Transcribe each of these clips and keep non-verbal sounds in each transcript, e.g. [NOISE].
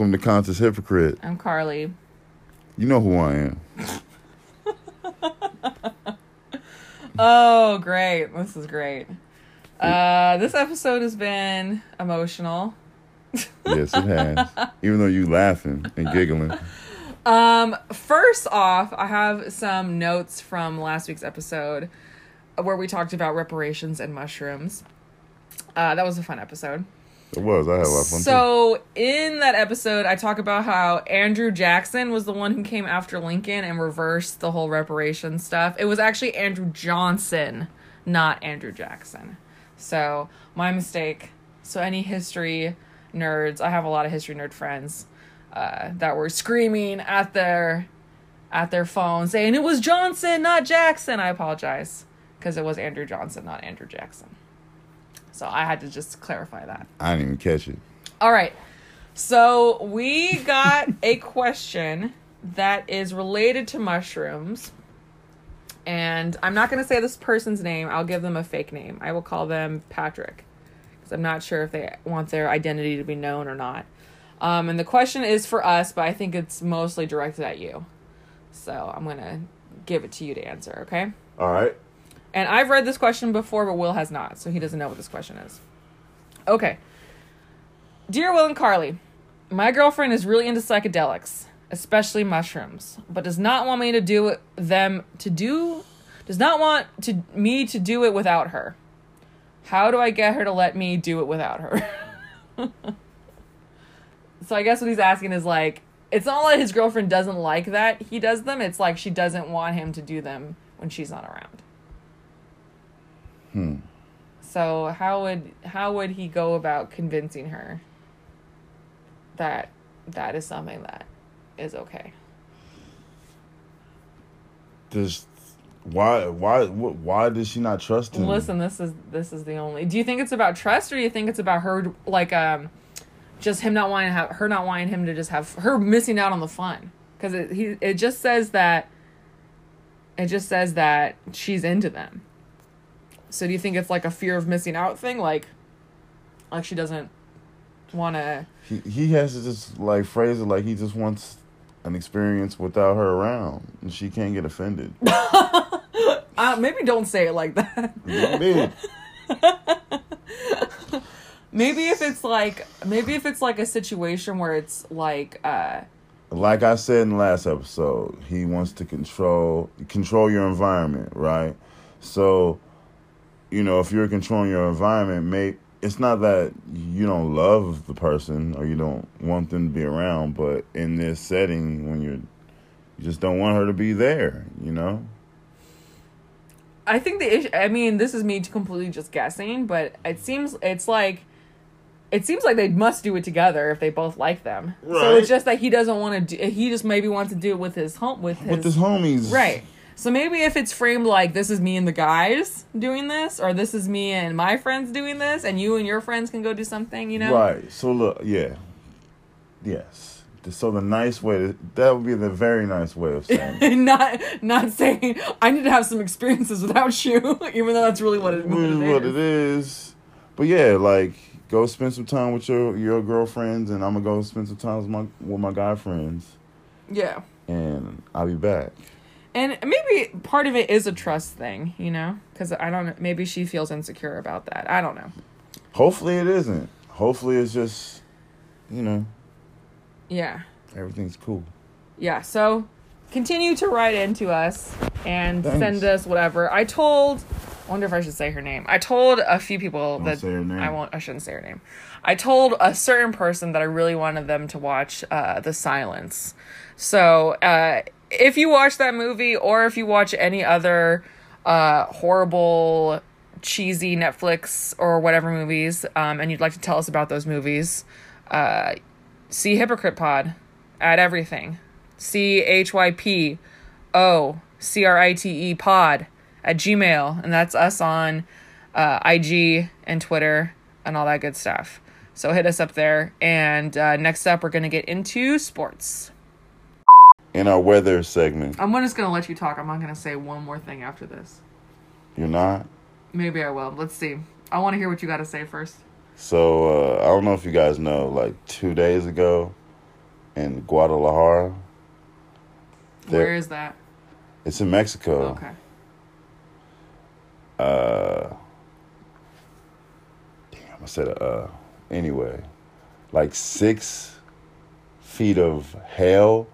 Welcome to Conscious Hypocrite. I'm Carly. You know who I am. [LAUGHS] Oh, great. This is great. Uh, this episode has been emotional. [LAUGHS] Yes, it has. Even though you laughing and giggling. Um, first off, I have some notes from last week's episode where we talked about reparations and mushrooms. Uh, that was a fun episode. It was. I had a lot of fun too. So in that episode, I talk about how Andrew Jackson was the one who came after Lincoln and reversed the whole reparations stuff. It was actually Andrew Johnson, not Andrew Jackson. So my mistake. So any history nerds, I have a lot of history nerd friends uh, that were screaming at their at their phone saying it was Johnson, not Jackson. I apologize because it was Andrew Johnson, not Andrew Jackson. So I had to just clarify that. I didn't even catch it. All right. So we got [LAUGHS] a question that is related to mushrooms. And I'm not going to say this person's name. I'll give them a fake name. I will call them Patrick. Because I'm not sure if they want their identity to be known or not. Um, and the question is for us, but I think it's mostly directed at you. So I'm going to give it to you to answer, okay? All right. And I've read this question before, but Will has not, so he doesn't know what this question is. Okay. Dear Will and Carly, my girlfriend is really into psychedelics, especially mushrooms, but does not want me to do them to do does not want to me to do it without her. How do I get her to let me do it without her? [LAUGHS] so I guess what he's asking is like it's not like his girlfriend doesn't like that he does them, it's like she doesn't want him to do them when she's not around. Hmm. So how would how would he go about convincing her that that is something that is okay? Does why why why does she not trust him? Listen, this is this is the only. Do you think it's about trust, or do you think it's about her like um, just him not wanting to have her not wanting him to just have her missing out on the fun? Because it he it just says that. It just says that she's into them. So do you think it's like a fear of missing out thing, like, like she doesn't want to? He he has to just like phrase it like he just wants an experience without her around, and she can't get offended. [LAUGHS] Uh, maybe don't say it like that. Did. [LAUGHS] maybe if it's like maybe if it's like a situation where it's like uh like I said in the last episode, he wants to control control your environment, right? So, you know, if you're controlling your environment, may it's not that you don't love the person or you don't want them to be around, but in this setting, when you're you just don't want her to be there, you know. I think the issue. I mean, this is me completely just guessing, but it seems it's like, it seems like they must do it together if they both like them. So it's just that he doesn't want to. do He just maybe wants to do it with his home with his With his homies, right. So maybe if it's framed like this is me and the guys doing this, or this is me and my friends doing this, and you and your friends can go do something, you know? Right. So look, yeah, yes. So the nice way to, that would be the very nice way of saying. it. [LAUGHS] not not saying I need to have some experiences without you, [LAUGHS] even though that's really what it, what It is what it is. But yeah, like go spend some time with your your girlfriends, and I'm gonna go spend some time with my with my guy friends, Yeah. and I'll be back. And maybe part of it is a trust thing, you know? Because I don't. Maybe she feels insecure about that. I don't know. Hopefully it isn't. Hopefully it's just, you know, Yeah. everything's cool. Yeah. So continue to write into us and Thanks. send us whatever. I told, I wonder if I should say her name. I told a few people Don't that say her name. I won't, I shouldn't say her name. I told a certain person that I really wanted them to watch uh, The Silence. So uh, if you watch that movie or if you watch any other uh, horrible, cheesy Netflix or whatever movies, um, and you'd like to tell us about those movies, uh, see Hypocrite Pod at everything. C H Y P O C R I T E pod at Gmail. And that's us on uh, IG and Twitter and all that good stuff. So hit us up there. And uh, next up, we're going to get into sports. In our weather segment, I'm just to let you talk. I'm not to say one more thing after this. you're not. Maybe I will. Let's see. I want to hear what you got to say first. So uh, I don't know if you guys know, like two days ago, in Guadalajara. Where is that? It's in Mexico. Okay. uh damn i said uh anyway like six feet of hail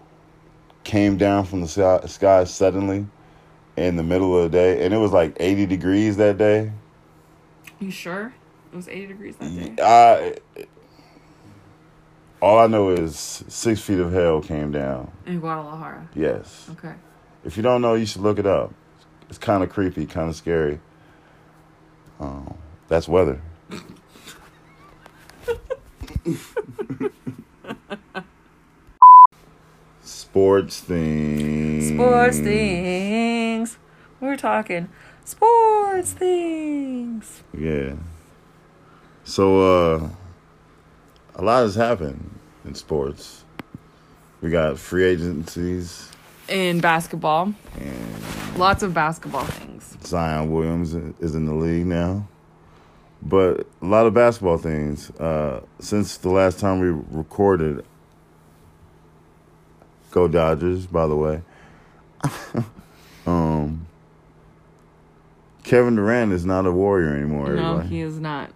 came down from the sky, sky suddenly in the middle of the day and it was like 80 degrees that day You sure? It was 80 degrees that day. I, all i know is six feet of hail came down In Guadalajara. yes Okay. if you don't know you should look it up it's kind of creepy kind of scary um, that's weather [LAUGHS] sports things Sports things. We're talking sports things. yeah so uh a lot has happened in sports we got free agencies In basketball, and lots of basketball things. Zion Williams is in the league now. But a lot of basketball things. Uh, since the last time we recorded, go Dodgers, by the way. [LAUGHS] um, Kevin Durant is not a Warrior anymore. No, everybody. he is not.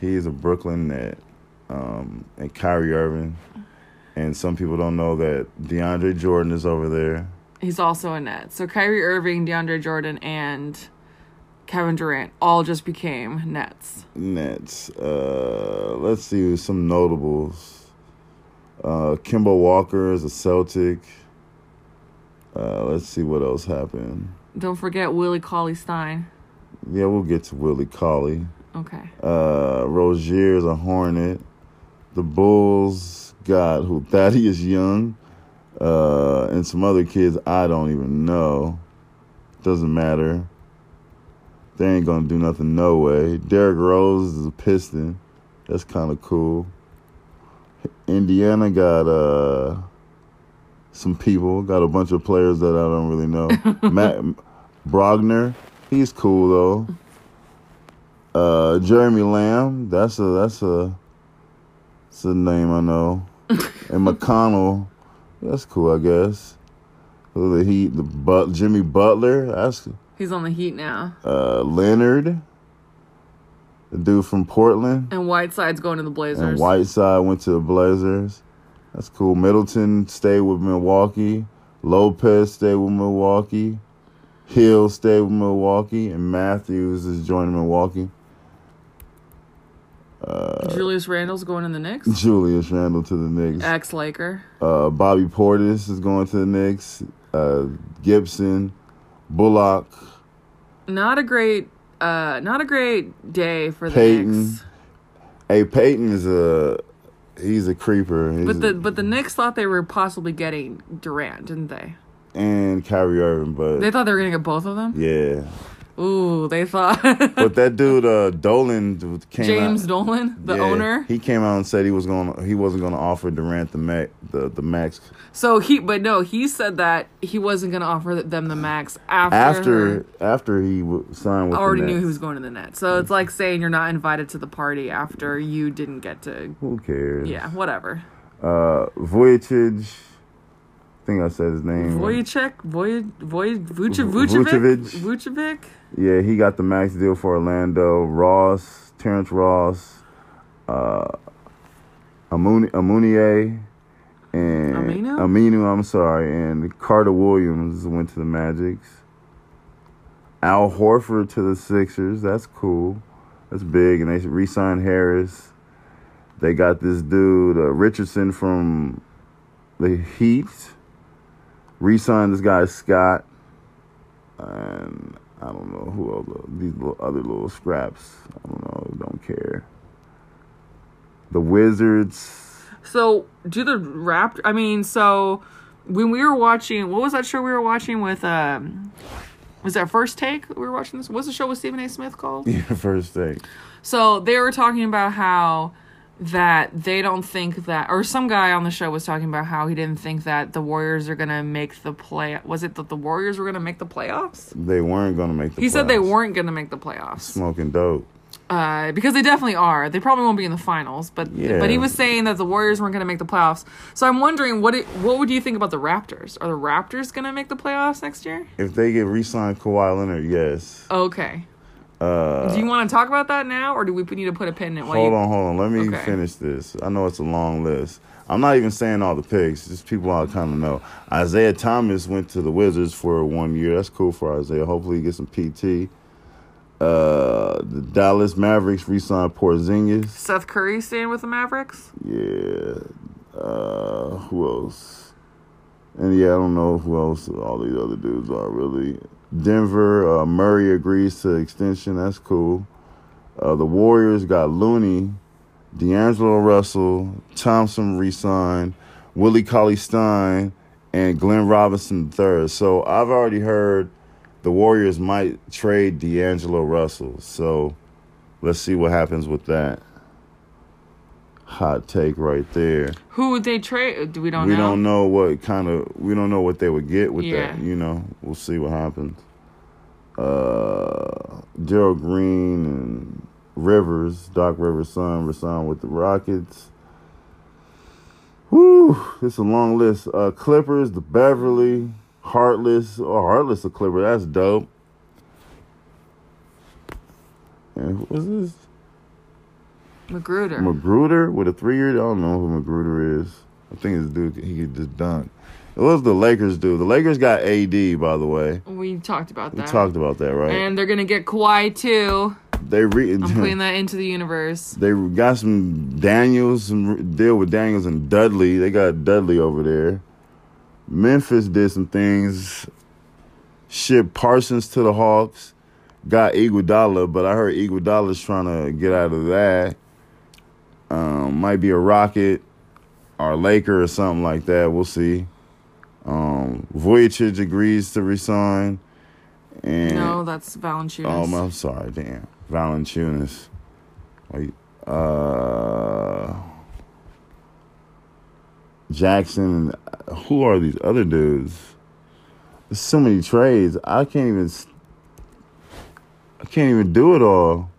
He's a Brooklyn net. Um, and Kyrie Irving. And some people don't know that DeAndre Jordan is over there. He's also a net. So Kyrie Irving, DeAndre Jordan, and Kevin Durant all just became nets. Nets. Uh, let's see some notables. Uh, Kemba Walker is a Celtic. Uh, let's see what else happened. Don't forget Willie Cauley Stein. Yeah, we'll get to Willie Cauley. Okay. Uh, Rozier is a Hornet. The Bulls got who [LAUGHS] Thaddeus Young, uh, and some other kids I don't even know. Doesn't matter. They ain't gonna do nothing no way. Derrick Rose is a Piston. That's kind of cool. Indiana got uh some people. Got a bunch of players that I don't really know. [LAUGHS] Matt Brogner, he's cool though. Uh, Jeremy Lamb, that's a that's a that's a name I know. [LAUGHS] and McConnell, that's cool, I guess. The Heat, the but Jimmy Butler, that's He's on the Heat now. uh, Leonard, the dude from Portland, And Whiteside's going to the Blazers. and Whiteside went to the Blazers. That's cool. Middleton stayed with Milwaukee. Lopez stayed with Milwaukee. Hill stayed with Milwaukee, and Matthews is joining Milwaukee. Julius Randle's going to the Knicks. Julius Randle to the Knicks. Ex Laker. Uh, Bobby Portis is going to the Knicks. Uh, Gibson, Bullock, Not a great uh not a great day for the Peyton. Knicks. Hey, Peyton is a he's a creeper. He's But a- the but the Knicks thought they were possibly getting Durant, didn't they? and Kyrie Irving, but They thought they were gonna get both of them. yeah. Ooh, they thought [LAUGHS] But that dude, uh, Dolan, came James out. Dolan, the yeah, owner. He came out and said he was going, he wasn't going to offer Durant the max. The the max So he, but no, he said that he wasn't gonna offer them the max after. after after he w- signed with. I already knew he was going to the net. So it's like saying you're not invited to the party after you didn't get to. Who cares? Yeah, whatever. Uh, Vujicic. I think I said his name. Vujicic, Voy, Voy, Vuce- Vucevic. Vucevic, Vucevic. Yeah, he got the max deal for Orlando. Ross, Terrence Ross, uh, Amunier, and Aminu? Aminu, I'm sorry, and Carter Williams went to the Magics. Al Horford to the Sixers. That's cool. That's big. And they re-signed Harris. They got this dude uh, Richardson from the Heat. Re-signed this guy Scott. And I don't know who other these little, other little scraps. I don't know. Don't care. The Wizards. So do the Raptor? I mean, so when we were watching, what was that show we were watching with? um Was that First Take? We were watching this. What's the show with Stephen A. Smith called? [LAUGHS] Yeah, first thing. So they were talking about how that they don't think that, or some guy on the show was talking about how he didn't think that the Warriors are gonna make the play. Was it that the Warriors were gonna make the playoffs? They weren't gonna make the. He said they weren't gonna make the playoffs. smoking dope. Uh, because they definitely are. They probably won't be in the finals, but Yeah. but he was saying that the Warriors weren't going to make the playoffs. So I'm wondering what it, what would you think about the Raptors? Are the Raptors going to make the playoffs next year? If they get re-signed Kawhi Leonard, yes. Okay. Uh, Do you want to talk about that now, or do we need to put a pin in it? hold you- on, hold on. Let me Okay. finish this. I know it's a long list. I'm not even saying all the picks. Just people I kind of know. Isaiah Thomas went to the Wizards for one year. That's cool for Isaiah. Hopefully, he gets some PT. Uh, the Dallas Mavericks re-signed Porzingis. Seth Curry staying with the Mavericks. Yeah. Uh, who else? And yeah, I don't know who else all these other dudes are really. Denver, uh, Murray agrees to extension. That's cool. Uh, the Warriors got Looney, D'Angelo Russell, Thompson re-signed, Willie Cauley Stein, and Glenn Robinson III. So I've already heard the Warriors might trade D'Angelo Russell. So let's see what happens with that. Hot take right there. Who would they trade? We don't we know? don't know what kind of we don't know what they would get with Yeah. that. You know, we'll see what happens. Uh, Gerald Green and Rivers, Doc Rivers' son, resigned with the Rockets. Whew, it's a long list. Uh, Clippers, the Beverley, Heartless, oh Heartless, a Clipper. That's dope. And who was this? McGruder. McGruder with a three year. I don't know who McGruder is. I think it's dude. He could just dunk. It was the Lakers dude. The Lakers got AD by the way. we talked about that. We talked about that, right? And they're gonna get Kawhi too. they re- I'm [LAUGHS] putting that into the universe. they got some Daniels, some deal with Daniels and Dudley. They got Dudley over there. Memphis did some things. Shipped Parsons to the Hawks. Got Iguodala, but I heard Iguodala's trying to get out of that. Um, might be a Rocket or Laker or something like that. We'll see. Um, Voyage agrees to resign. And No, that's Valanciunas. Oh, I'm sorry, damn. Valanciunas. Like, uh, Jackson. Who are these other dudes? There's so many trades. I can't even. I can't even do it all.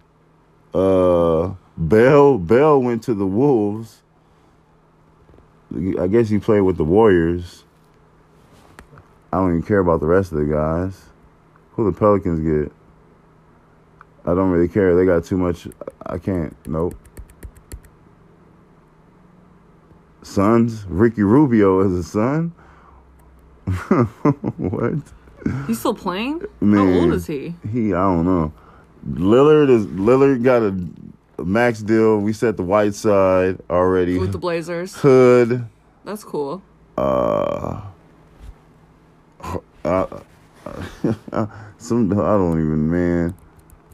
Uh, Bell. Bell went to the Wolves. I guess he played with the Warriors. I don't even care about the rest of the guys. Who the Pelicans get? I don't really care. They got too much. I can't. Nope. Suns. Ricky Rubio is a Sun. [LAUGHS] what? He's still playing? Man. How old is he? He. I don't know. Lillard is. Lillard got a, a max deal. We set the Whiteside already. With the Blazers. Hood. That's cool. Uh. uh [LAUGHS] some I don't even man.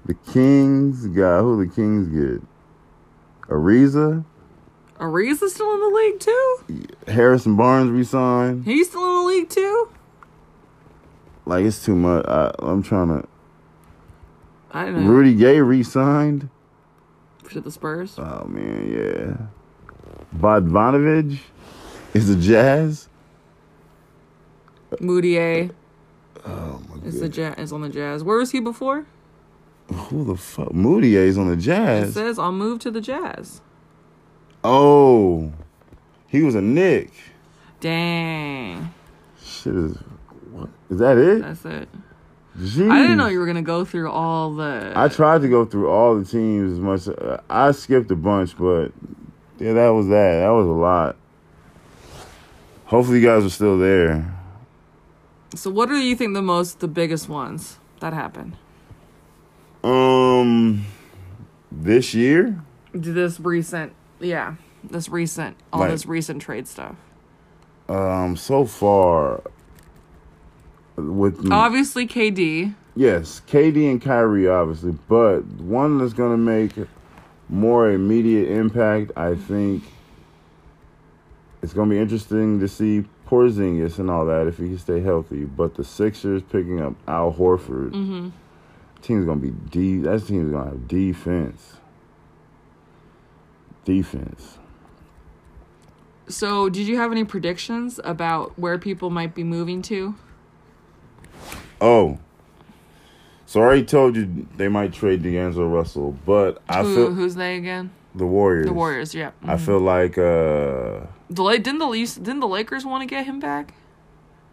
The Kings got who the Kings get? Ariza, Ariza's still in the league too? Harrison Barnes resigned. He's still in the league too? Like it's too much. I, I'm trying to. I don't know. Rudy Gay resigned. To the Spurs. Oh man, yeah. Bodvanovich is a Jazz. Moutier Oh my is the ja- is on the Jazz. Where was he before? Who the fuck? is on the Jazz. It says I'll move to the Jazz. Oh, he was a Knick. Dang. Shit is. What is that? It? That's it. Jeez. I didn't know you were gonna go through all the I tried to go through all the teams as much. Uh, I skipped a bunch, but yeah, that was that. That was a lot. Hopefully, you guys are still there. So what do you think the most the biggest ones that happened? Um, this year, This recent yeah. This recent all Like- this recent trade stuff. um, so far, with Obviously KD. yes, KD and Kyrie, obviously, but one that's gonna make more immediate impact, I think. It's gonna be interesting to see Porzingis and all that if he can stay healthy. But the Sixers picking up Al Horford, Mm-hmm. team's gonna be de- that team's gonna have defense. Defense. So did you have any predictions about where people might be moving to? Oh. So I already told you they might trade D'Angelo Russell, but I Who, feel who's they again? the Warriors. The Warriors. Yeah. I feel like uh The didn't the Leafs- didn't the Lakers want to get him back?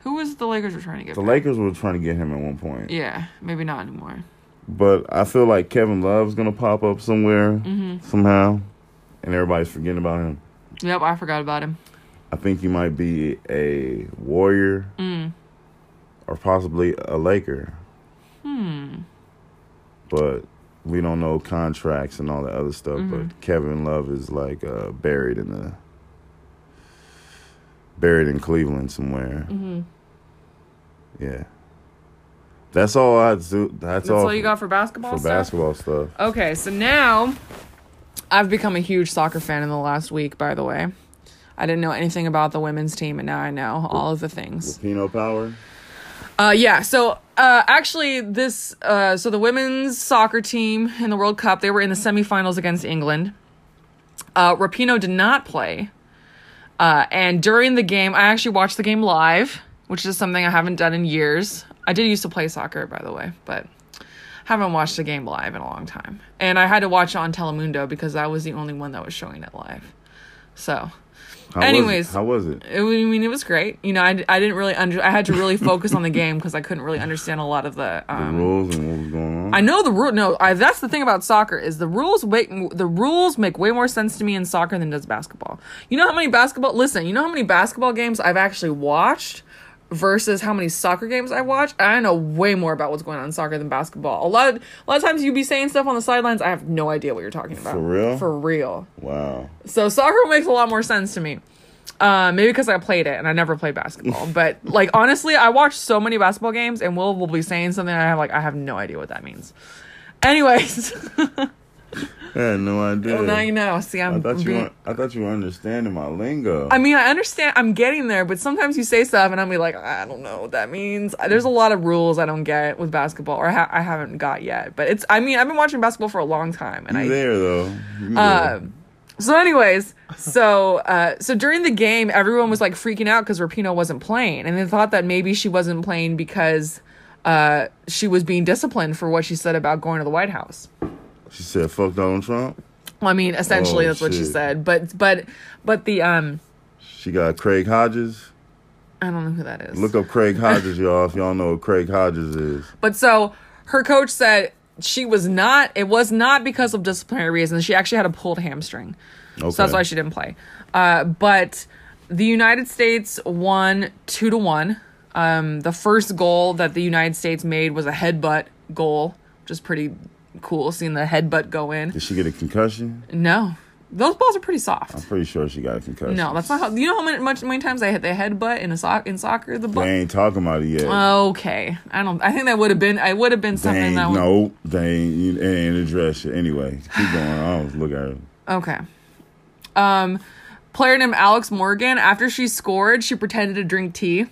Who was the Lakers were trying to get? the back? Lakers were trying to get him at one point. Yeah, maybe not anymore. But I feel like Kevin Love's gonna pop up somewhere Mm-hmm. somehow, and everybody's forgetting about him. Yep, I forgot about him. I think he might be a Warrior Mm. Or possibly a Laker, Hmm. but we don't know contracts and all the other stuff. Mhm. But Kevin Love is like uh, buried in the buried in Cleveland somewhere. Mm-hmm. Yeah, that's all I do. That's, That's all all you got for basketball. for stuff? basketball stuff. Okay, so now I've become a huge soccer fan in the last week. By the way, I didn't know anything about the women's team, and now I know all of the things. Filipino power. Uh, yeah. So uh, actually, this uh, so the women's soccer team in the World Cup they were in the semifinals against England. Uh, Rapinoe did not play, uh, and during the game, I actually watched the game live, which is something I haven't done in years. I did used to play soccer, by the way, but haven't watched a game live in a long time. And I had to watch it on Telemundo because that was the only one that was showing it live. So How was? Anyways. how was it? it, I mean, it was great. You know, I, I didn't really under, I had to really focus on the game because I couldn't really understand a lot of the. The Um, rules and what was going on. I know the rule. No, I, that's the thing about soccer is the rules. Make, the rules make way more sense to me in soccer than does basketball. You know how many basketball? Listen, you know how many basketball games I've actually watched versus how many soccer games I watch. I know way more about what's going on in soccer than basketball. A lot, of, a lot of times you be saying stuff on the sidelines. I have no idea what you're talking about. For real? For real. wow. So soccer makes a lot more sense to me. Uh, maybe because I played it and I never played basketball. [LAUGHS] but like honestly, I watched so many basketball games and Will will be saying something I have like I have no idea what that means. Anyways, [LAUGHS] I had no idea. well, now you know. See, I'm. I thought you being- were, I thought you were understanding my lingo. I mean, I understand. I'm getting there, but sometimes you say stuff and I'm be like, I don't know what that means. There's a lot of rules I don't get with basketball, or ha- I haven't got yet. But it's. I mean, I've been watching basketball for a long time, and you I. there though. There. Uh, so, anyways, so uh, so during the game, everyone was like freaking out because Rapinoe wasn't playing, and they thought that maybe she wasn't playing because uh, she was being disciplined for what she said about going to the White House. She said, "Fuck Donald Trump." Well, I mean, essentially, Oh, that's what she said. But but but the um, She got Craig Hodges. I don't know who that is. Look up Craig Hodges, [LAUGHS] y'all. If y'all know who Craig Hodges is, But so her coach said she was not. It was not because of disciplinary reasons. She actually had a pulled hamstring. okay. So that's why she didn't play. Uh, but the United States won two to one. Um, the first goal that the United States made was a headbutt goal, which is pretty cool seeing the headbutt go in. Did she get a concussion? No, those balls are pretty soft. I'm pretty sure she got a concussion. No, that's not how. You know how many, much, many times I hit the headbutt in a sock in soccer? The They butt. ain't talking about it yet. Okay, I don't. I think that would have been. I would have been they something ain't, that would. no, they ain't, it ain't addressed yet. Anyway, keep going. I don't look at her. Okay. Um, player named Alex Morgan. After she scored, she pretended to drink tea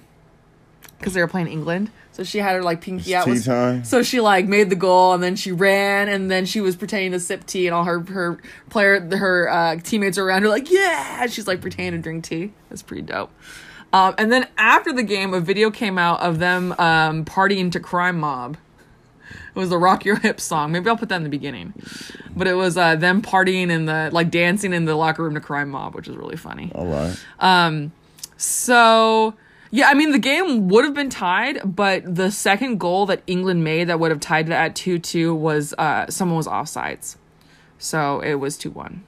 because they were playing England. So she had her like pinky out. tea was- time? So she like made the goal and then she ran and then she was pretending to sip tea and all her her player her uh, teammates around her like yeah. She's like pretending to drink tea. That's pretty dope. Um, and then after the game, a video came out of them um, partying to Crime Mob. It was the Rock Your Hips song. Maybe I'll put that in the beginning. But it was uh, them partying in the like dancing in the locker room to Crime Mob, which is really funny. All right. Uh, So yeah, I mean the game would have been tied, but the second goal that England made that would have tied it at two two was uh, someone was offsides, so it was two one.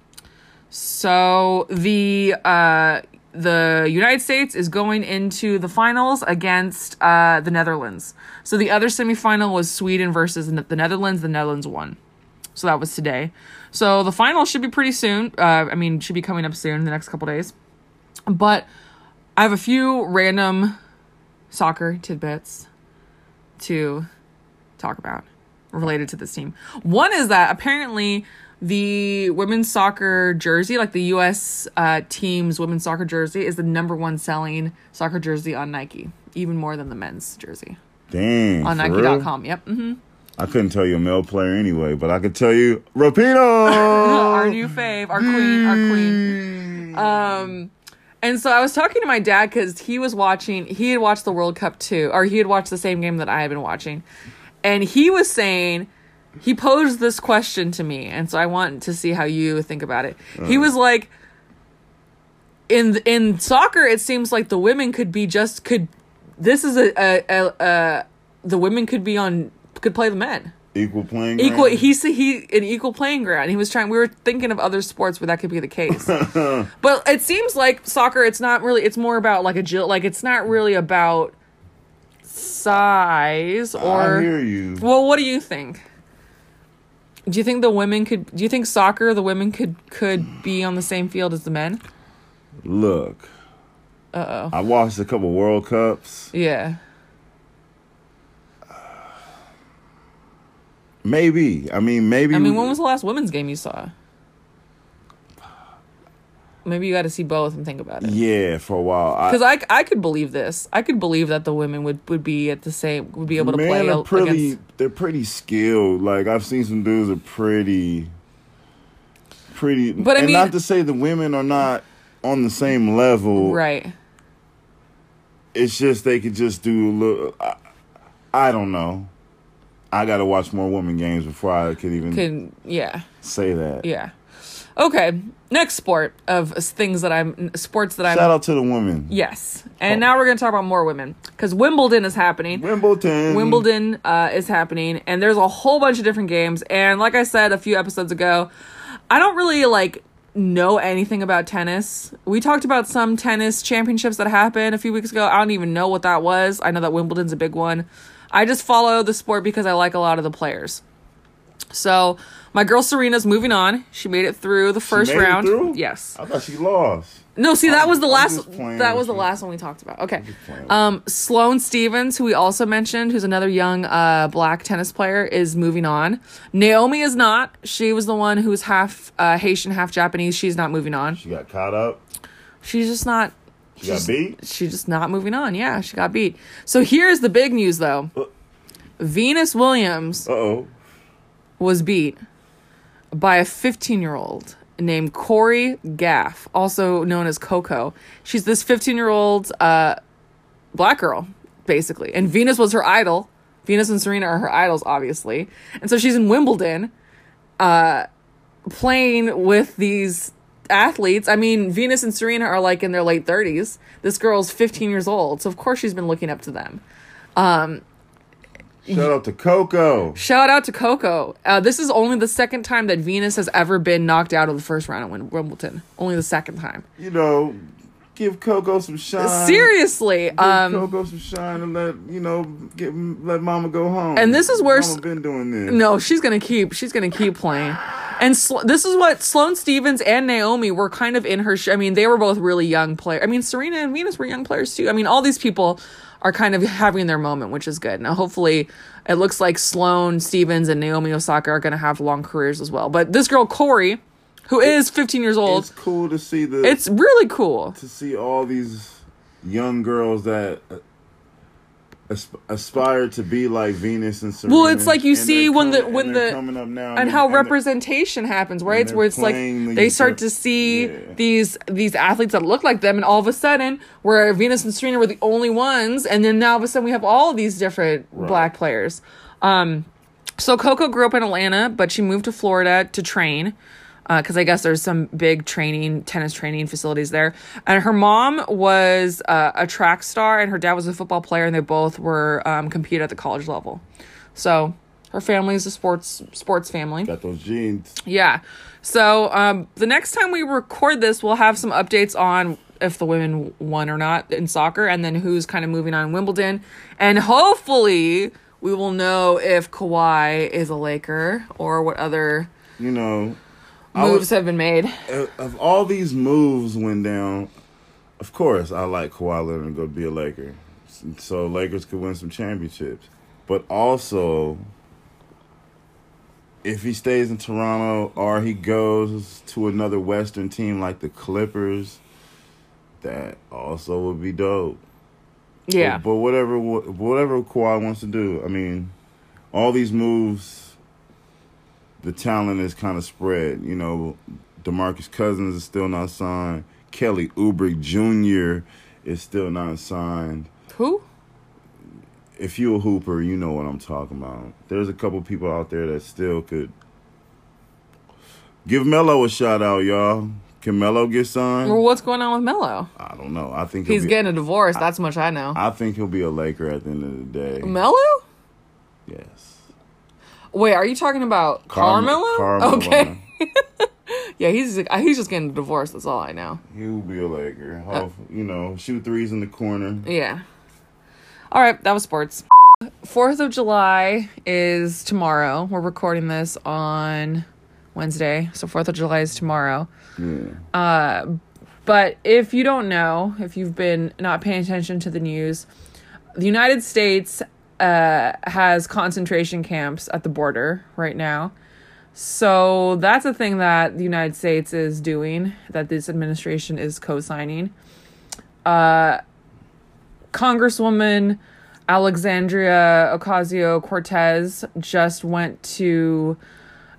So the uh, the United States is going into the finals against uh, the Netherlands. So the other semifinal was Sweden versus the Netherlands. The Netherlands won. So that was today. So the final should be pretty soon. Uh, I mean, should be coming up soon in the next couple days. But I have a few random soccer tidbits to talk about related to this team. One is that apparently the women's soccer jersey, like the U.S. Uh, team's women's soccer jersey, is the number one selling soccer jersey on Nike, even more than the men's jersey Dang. on? Nike.com. Yep. hmm I couldn't tell you a male player anyway, but I could tell you Rapinoe. [LAUGHS] our new fave, our queen, our queen. Um, and so I was talking to my dad because he was watching. He had watched the World Cup too, or he had watched the same game that I had been watching. and he was saying he posed this question to me, and so I want to see how you think about it. He uh. was like, in in soccer, it seems like the women could be just could. This is a a, a, a the women could be on could play the men Equal playing. equal. ground? He's he an equal playing ground. He was trying. We were thinking of other sports where that could be the case, [LAUGHS] but it seems like soccer. It's not really. It's more about like agility. Like it's not really about size or. I hear you. Well, what do you think? Do you think the women could? Do you think soccer the women could could be on the same field as the men? Look, Uh oh. I watched a couple World Cups. Yeah. Maybe. I mean, maybe. I mean, when was the last women's game you saw? Maybe you got to see both and think about it. Yeah, for a while. Because I, I could believe this. I could believe that the women would, would be at the same would be able to man, play they're pretty. against. They're pretty skilled. Like I've seen some dudes are pretty, pretty. But I and mean- not to say the women are not on the same level. Right. It's just they could just do a little. I, I don't know. I got to watch more women games before I could even Could yeah say that. yeah. Okay. Next sport of things that I'm sports that I'm Shout out to the women. yes. And Oh. now we're gonna talk about more women because Wimbledon is happening. Wimbledon. Wimbledon uh, is happening, and there's a whole bunch of different games. And like I said a few episodes ago, I don't really like know anything about tennis. We talked about some tennis championships that happened a few weeks ago. I don't even know what that was. I know that Wimbledon's a big one. I just follow the sport because I like a lot of the players. So my girl Serena's moving on. She made it through the first made it round. through? Yes. I thought she lost. No, see that I'm- was the last. That was the last one we talked about. Okay. Um, Sloane Stephens, who we also mentioned, who's another young uh, black tennis player, is moving on. Naomi is not. She was the one who's half uh, Haitian, half Japanese. She's not moving on. She got caught up. She's just not. She got beat. She's just not moving on. Yeah, she got beat. So here's the big news, though. Uh. Venus Williams Uh oh. was beat by a 15 year old named Cori Gauff, also known as Coco. She's this 15 year old uh, black girl, basically. And Venus was her idol. Venus and Serena are her idols, obviously. And so she's in Wimbledon uh, playing with these athletes. I mean, Venus and Serena are like in their late 30s. This girl's 15 years old. So, of course, she's been looking up to them. Shout out to Coco. Shout out to Coco. Uh, this is only the second time that Venus has ever been knocked out of the first round at Wim- Wimbledon. Only the second time. You know, give Coco some shine. Seriously. Give Um, Coco some shine and let you know get let Mama go home. And this is where Mama s- been doing this. no, she's gonna keep. She's gonna keep playing. And Sl- this is what Sloane Stephens and Naomi were kind of in her. Sh- I mean, they were both really young players. I mean, Serena and Venus were young players too. I mean, all these people are kind of having their moment, which is good. Now, hopefully, it looks like Sloane Stephens and Naomi Osaka are gonna have long careers as well. But this girl Cori, who is 15 years old, It's cool to see the it's really cool. to see all these young girls that uh, asp- aspire to be like Venus and Serena. Well, it's like you see when the- when the- coming up now and they- how and representation happens, right? they're Where it's like they start to see Yeah. these these athletes that look like them, and all of a sudden, where Venus and Serena were the only ones, and then now all of a sudden we have all these different black players. Um, so Coco grew up in Atlanta, but she moved to Florida to train. Because I guess there's some big training, tennis training facilities there. And her mom was uh, a track star, and her dad was a football player, and they both were um, compete at the college level. So her family is a sports sports family. got those jeans. Yeah. So um, the next time we record this, we'll have some updates on if the women won or not in soccer, and then who's kind of moving on in Wimbledon, and hopefully we will know if Kawhi is a Laker or what other You know, moves was- have been made. of- all these moves went down, of course I like Kawhi Leonard to go be a Laker, so Lakers could win some championships. But also, if he stays in Toronto or he goes to another Western team like the Clippers, that also would be dope. Yeah. But, but whatever whatever Kawhi wants to do, I mean, all these moves, the talent is kind of spread. You know, Demarcus Cousins is still not signed. Kelly Oubre Jr. is still not signed. Who? if you're a hooper, you know what I'm talking about. There's a couple people out there that still could give Melo a shout out, y'all. Can Melo get signed? Well, what's going on with Melo? I don't know. I think He's be, getting a divorce. That's much I know. I think he'll be a Laker at the end of the day. Melo? yes. Wait, are you talking about Carm- Carmelo? Carmelo. Okay. [LAUGHS] Yeah, he's uh, he's just getting a divorce. That's all I know. He will be a Laker. Uh, Hope, you know, shoot threes in the corner. Yeah. All right, that was sports. Fourth of July is tomorrow. We're recording this on Wednesday, so Fourth of July is tomorrow. Yeah. Uh, but if you don't know, if you've been not paying attention to the news, the United States uh, has concentration camps at the border right now. So that's a thing that the United States is doing, that this administration is co signing. Uh, Congresswoman Alexandria Ocasio Cortez just went to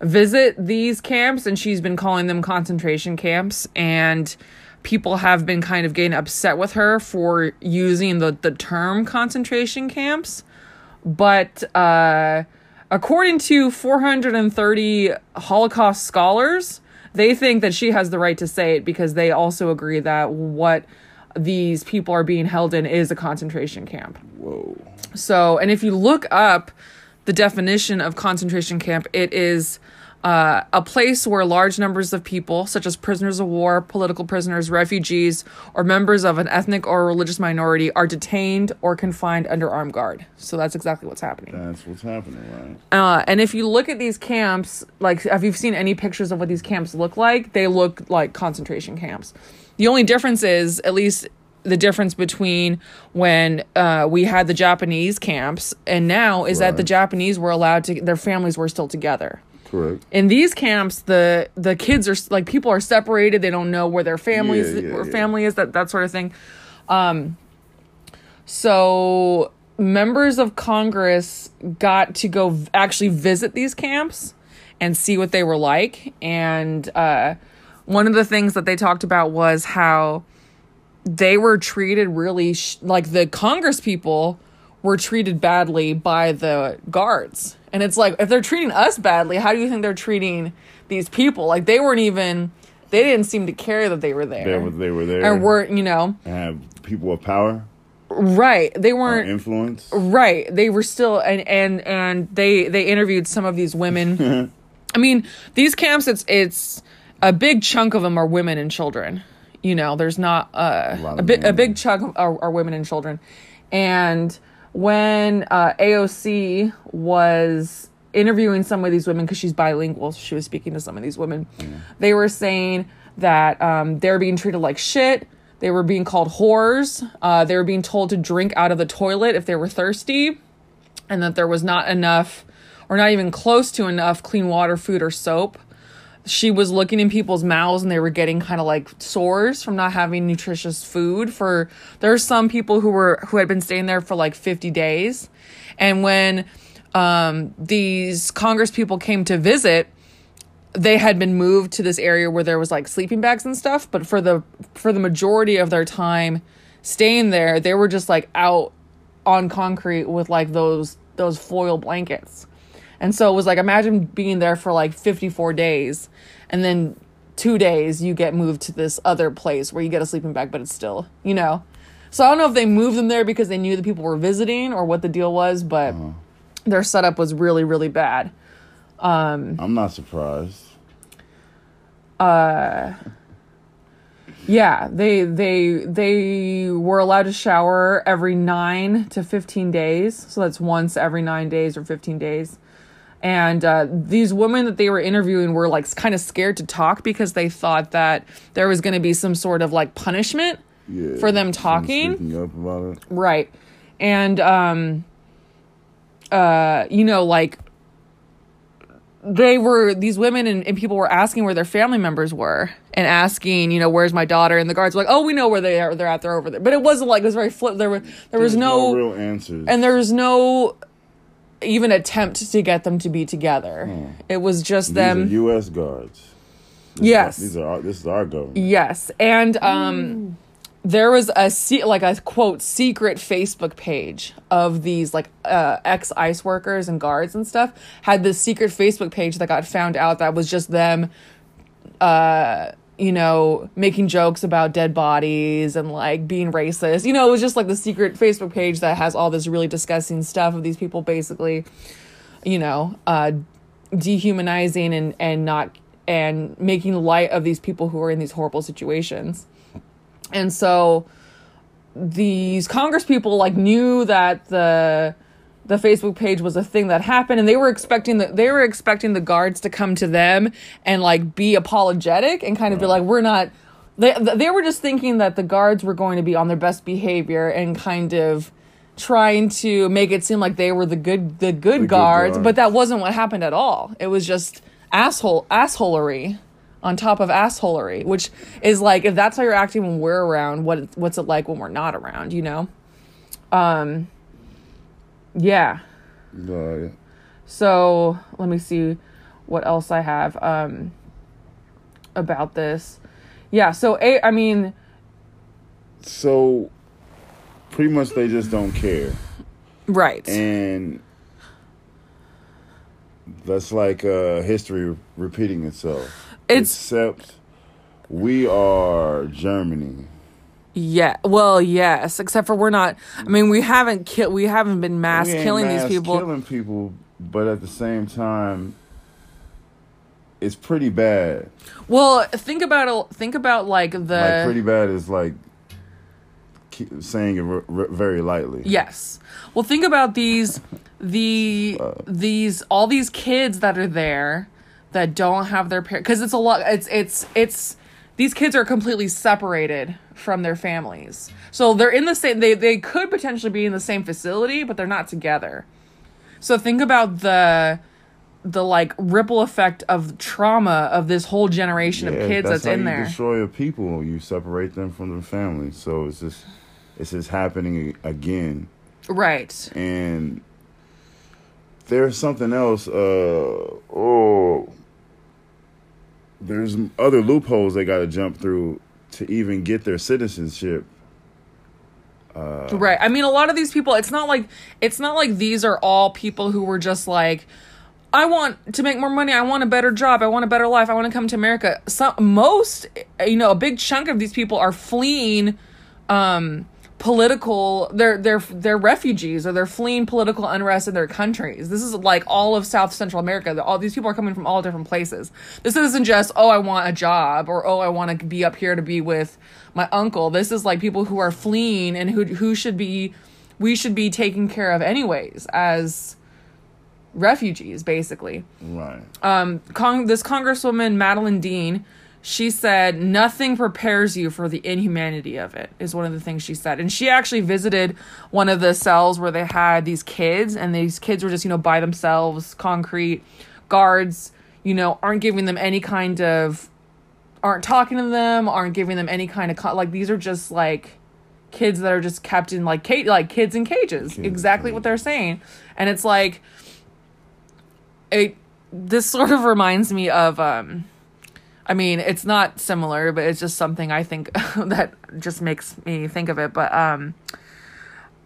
visit these camps and she's been calling them concentration camps and people have been kind of getting upset with her for using the, the term concentration camps but uh, according to 430 holocaust scholars they think that she has the right to say it because they also agree that what these people are being held in is a concentration camp Whoa. so, and if you look up the definition of concentration camp, it is uh, a place where large numbers of people, such as prisoners of war, political prisoners, refugees, or members of an ethnic or religious minority, are detained or confined under armed guard. So that's exactly what's happening. That's what's happening, right? Uh, and if you look at these camps, like, have you seen any pictures of what these camps look like? They look like concentration camps. The only difference is, at least the difference between when uh, we had the Japanese camps and now is that the Japanese were allowed to, their families were still together. Correct. In these camps, the the kids are like people are separated. They don't know where their families Yeah, yeah, or yeah. family is. That that sort of thing. Um, so members of Congress got to go v- actually visit these camps and see what they were like. And uh, one of the things that they talked about was how they were treated really sh- like the Congress people were treated badly by the guards. And it's like if they're treating us badly, how do you think they're treating these people? Like they weren't even they didn't seem to care that they were there. They were, they were there. and weren't, you know, and have people with power right. They weren't influence. right. They were still and and and they they interviewed some of these women. [LAUGHS] I mean, these camps it's it's a big chunk of them are women and children. You know, there's not uh, a of bit a big chunk are, are women and children. And when uh, AOC was interviewing some of these women because she's bilingual, so she was speaking to some of these women. They were saying that um, they're being treated like shit. They were being called whores. Uh, they were being told to drink out of the toilet if they were thirsty and that there was not enough or not even close to enough clean water, food, or soap. She was looking in people's mouths and they were getting kind of like sores from not having nutritious food for there's some people who were who had been staying there for like 50 days. And when um these congress people came to visit, they had been moved to this area where there was like sleeping bags and stuff, but for the for the majority of their time staying there, they were just like out on concrete with like those those foil blankets. And so it was like imagine being there for like 54 days and then 2 days you get moved to this other place where you get a sleeping bag but it's still, you know. So I don't know if they moved them there because they knew the people were visiting or what the deal was, but uh-huh. their setup was really really bad. Um, I'm not surprised. Uh, yeah, they they they were allowed to shower every 9 to 15 days. So that's once every 9 days or 15 days. And uh, these women that they were interviewing were like kind of scared to talk because they thought that there was going to be some sort of like punishment Yeah. for them talking. Up about it. Right. And um uh you know like they were these women and, and people were asking where their family members were and asking, you know, where's my daughter? And the guards were like, Oh, we know where they are they're at, they're over there. But it wasn't like it was very flip there were there was There's no, real answers. and there was no even attempt to get them to be together. It was just These them are U.S. guards. This is- Yes. these are our, this is our government. Yes, and um, there was a se- like a quote secret Facebook page of these like uh, ex ICE workers and guards and stuff had this secret Facebook page that got found out that was just them, uh, you know, making jokes about dead bodies and like being racist. You know, it was just like the secret Facebook page that has all this really disgusting stuff of these people basically, you know, uh, dehumanizing and and not and making light of these people who are in these horrible situations. And so these Congress people like knew that the the Facebook page was a thing that happened and they were expecting the they were expecting the guards to come to them and like be apologetic and kind of be like we're not they they were just thinking that the guards were going to be on their best behavior and kind of trying to make it seem like they were the good the good, good guards, guards. but that wasn't what happened at all. It was just asshole assholery on top of assholery, which is like if that's how you're acting when we're around, what what's it like when we're not around, you know? Um yeah. Uh, So let me see what else I have um about this. Yeah, so a I mean so pretty much they just don't care. right. And that's like uh, history repeating itself. It's- Except we are Germany. Yeah. Well, yes, except for we're not I mean, we haven't killed we haven't been mass killing mass these people. killing people, but at the same time, it's pretty bad. Well, think about it think about like the like pretty bad is like saying it r- r- very lightly. Yes. Well, think about these the [LAUGHS] Uh. these all these kids that are there that don't have their parents because it's a lot it's it's it's these kids are completely separated from their families. So they're in the same they they could potentially be in the same facility, but they're not together. So think about the the like ripple effect of trauma of this whole generation Yeah, of kids that's, how in you there. destroy a people. You separate them from their families. So it's just it's just happening again. right. and there's something else uh oh there's other loopholes they got to jump through to even get their citizenship Right. I mean, a lot of these people, it's not like it's not like these are all people who were just like, I want to make more money. I want a better job. I want a better life. I want to come to America. Some most, you know, a big chunk of these people are fleeing um political they're they're they're refugees or they're fleeing political unrest in their countries. This is like all of south central america. All these people are coming from all different places. This isn't just oh i want a job or oh i want to be up here to be with my uncle. This is like people who are fleeing and who who should be we should be taken care of anyways as refugees basically. Right. Um, Cong- this Congresswoman Madeleine Dean, she said nothing prepares you for the inhumanity of it. Is one of the things she said, and she actually visited one of the cells where they had these kids, and these kids were just you know by themselves, concrete guards, you know, aren't giving them any kind of, aren't talking to them, aren't giving them any kind of like these are just like kids that are just kept in like cage like kids in cages in exactly what they're saying and it's like it this sort of reminds me of um I mean, it's not similar, but it's just something I think [LAUGHS] that just makes me think of it. But um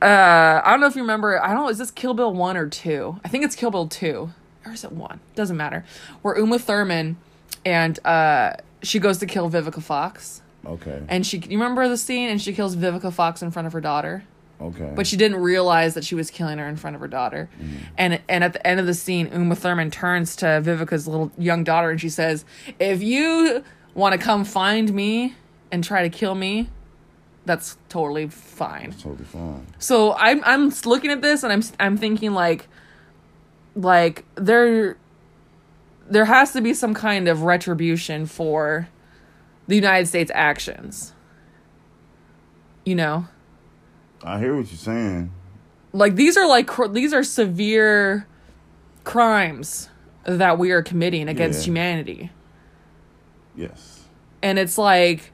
uh I don't know if you remember, I don't know, is this Kill Bill 1 or 2? I think it's Kill Bill 2. Or is it 1? Doesn't matter. Where Uma Thurman and uh she goes to kill Vivica Fox. okay And she you remember the scene and she kills Vivica Fox in front of her daughter? Okay but she didn't realize that she was killing her in front of her daughter. Mm-hmm. And and at the end of the scene, Uma Thurman turns to Vivica's little young daughter and she says, "If you want to come find me and try to kill me, that's totally fine." totally fine So I'm I'm looking at this and I'm I'm thinking like like there there has to be some kind of retribution for the United States actions. You know? I hear what you're saying. Like these are like cr- these are severe crimes that we are committing against Yeah. humanity. Yes. And it's like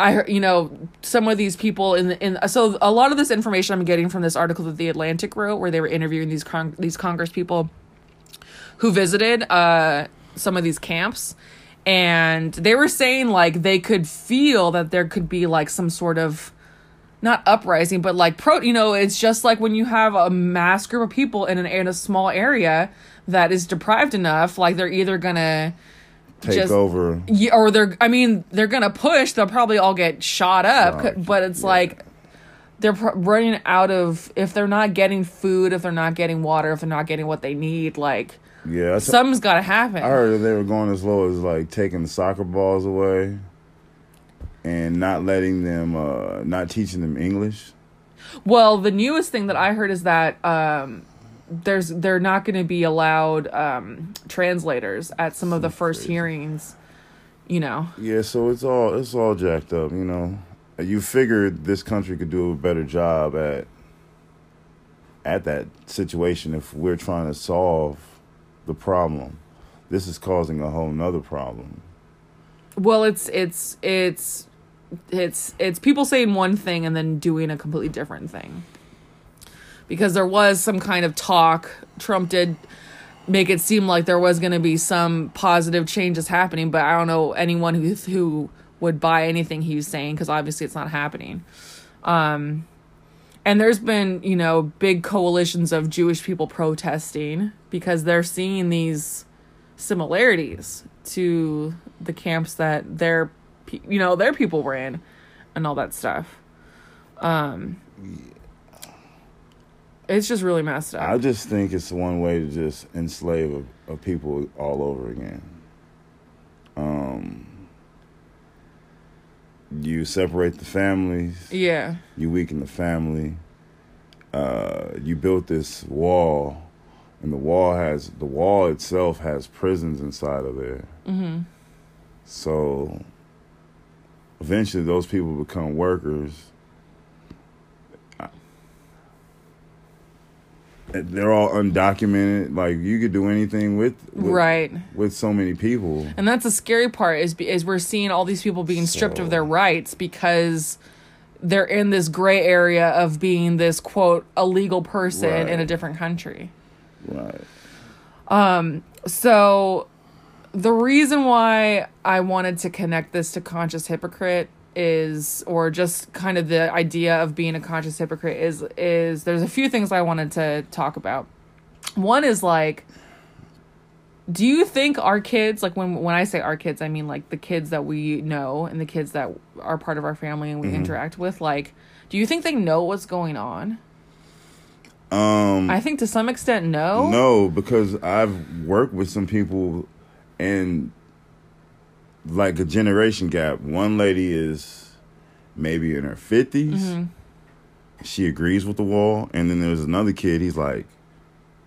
i you know some of these people in the, in so a lot of this information i'm getting from this article that the atlantic wrote where they were interviewing these con- these congress people who visited uh some of these camps. And they were saying like they could feel that there could be like some sort of not uprising but like pro you know it's just like when you have a mass group of people in an in a small area that is deprived enough like they're either gonna Take just- over. yeah, or they're i mean they're gonna push they'll probably all get shot up Right, but it's yeah. like they're pr- running out of if they're not getting food if they're not getting water if they're not getting what they need like Yeah, something's gotta happen I heard they were going as low as like taking the soccer balls away and not letting them, uh, not teaching them English. Well, the newest thing that I heard is that um, there's they're not going to be allowed um, translators at some of the first hearings. You know, Yeah, so it's all it's all jacked up, you know. You figured this country could do a better job at at that situation if we're trying to solve the problem. This is causing a whole nother problem. well, it's it's it's it's it's people saying one thing and then doing a completely different thing. Because there was some kind of talk, Trump did make it seem like there was going to be some positive changes happening, but I don't know anyone who who would buy anything he was saying because obviously it's not happening. Um, and there's been you know big coalitions of Jewish people protesting because they're seeing these similarities to the camps that their pe- you know their people were in and all that stuff. Um, it's just really messed up. I just think it's one way to just enslave a, a people all over again. Um, you separate the families. yeah. you weaken the family. Uh, you built this wall, and the wall has the wall itself has prisons inside of there. Mm-hmm. So eventually, those people become workers. They're all undocumented. Like you could do anything with, with Right. with so many people. And that's the scary part is is we're seeing all these people being stripped of their rights because they're in this gray area of being this quote illegal person in a different country. Right. Um. So the reason why I wanted to connect this to conscious hypocrite is or just kind of the idea of being a conscious hypocrite is is there's a few things I wanted to talk about. One is like do you think our kids like when when I say our kids I mean like the kids that we know and the kids that are part of our family and we interact with like do you think they know what's going on? Um. I think to some extent no. No, because I've worked with some people and like a generation gap. One lady is maybe in her 50s. Mm-hmm. She agrees with the wall. And then there's another kid, he's like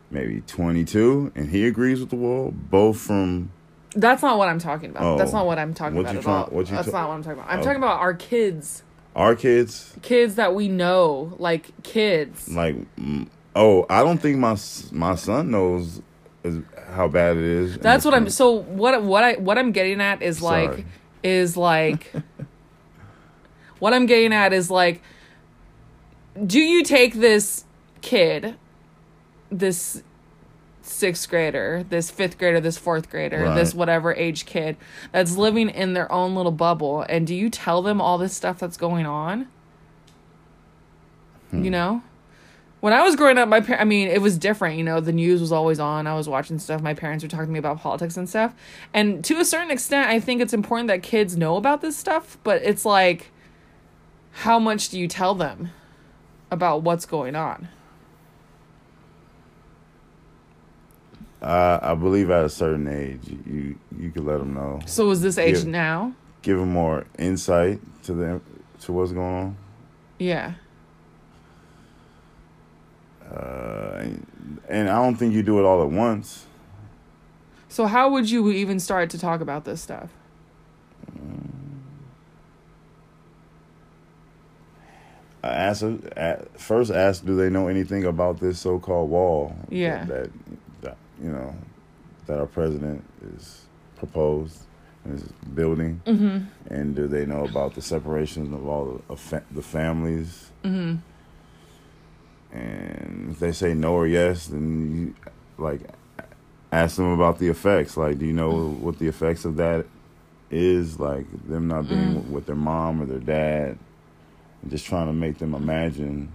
maybe 22, and he agrees with the wall. Both from. That's not what I'm talking about. Oh. That's not what I'm talking What about at try- all. what That's ta- not what I'm talking about. I'm Oh. talking about our kids, Our kids, kids that we know, like kids. like, oh, I don't think my my son knows is how bad it is. That's what I'm. So what? What I what I'm getting at is like Sorry. is like [LAUGHS] what I'm getting at is like, do you take this kid, this sixth grader, this fifth grader, this fourth grader, Right. this whatever age kid that's living in their own little bubble, and do you tell them all this stuff that's going on? Hmm. You know? When I was growing up, my par- I mean, it was different. You know, the news was always on. I was watching stuff. My parents were talking to me about politics and stuff. And to a certain extent, I think it's important that kids know about this stuff. But it's like, how much do you tell them about what's going on? I, I believe at a certain age, you you could let them know. So is this age Yeah. now? give them more insight to them to what's going on. Yeah. Uh, and, and I don't think you do it all at once. So how would you even start to talk about this stuff? I ask first ask, do they know anything about this so-called wall? Yeah. That, that you know that our president is proposed is building, Mm-hmm. and do they know about the separation of all the, of fa- the families? Mm-hmm. And if they say no or yes, then you like ask them about the effects. Like, do you know what the effects of that is, like them not being with, with their mom or their dad, and just trying to make them imagine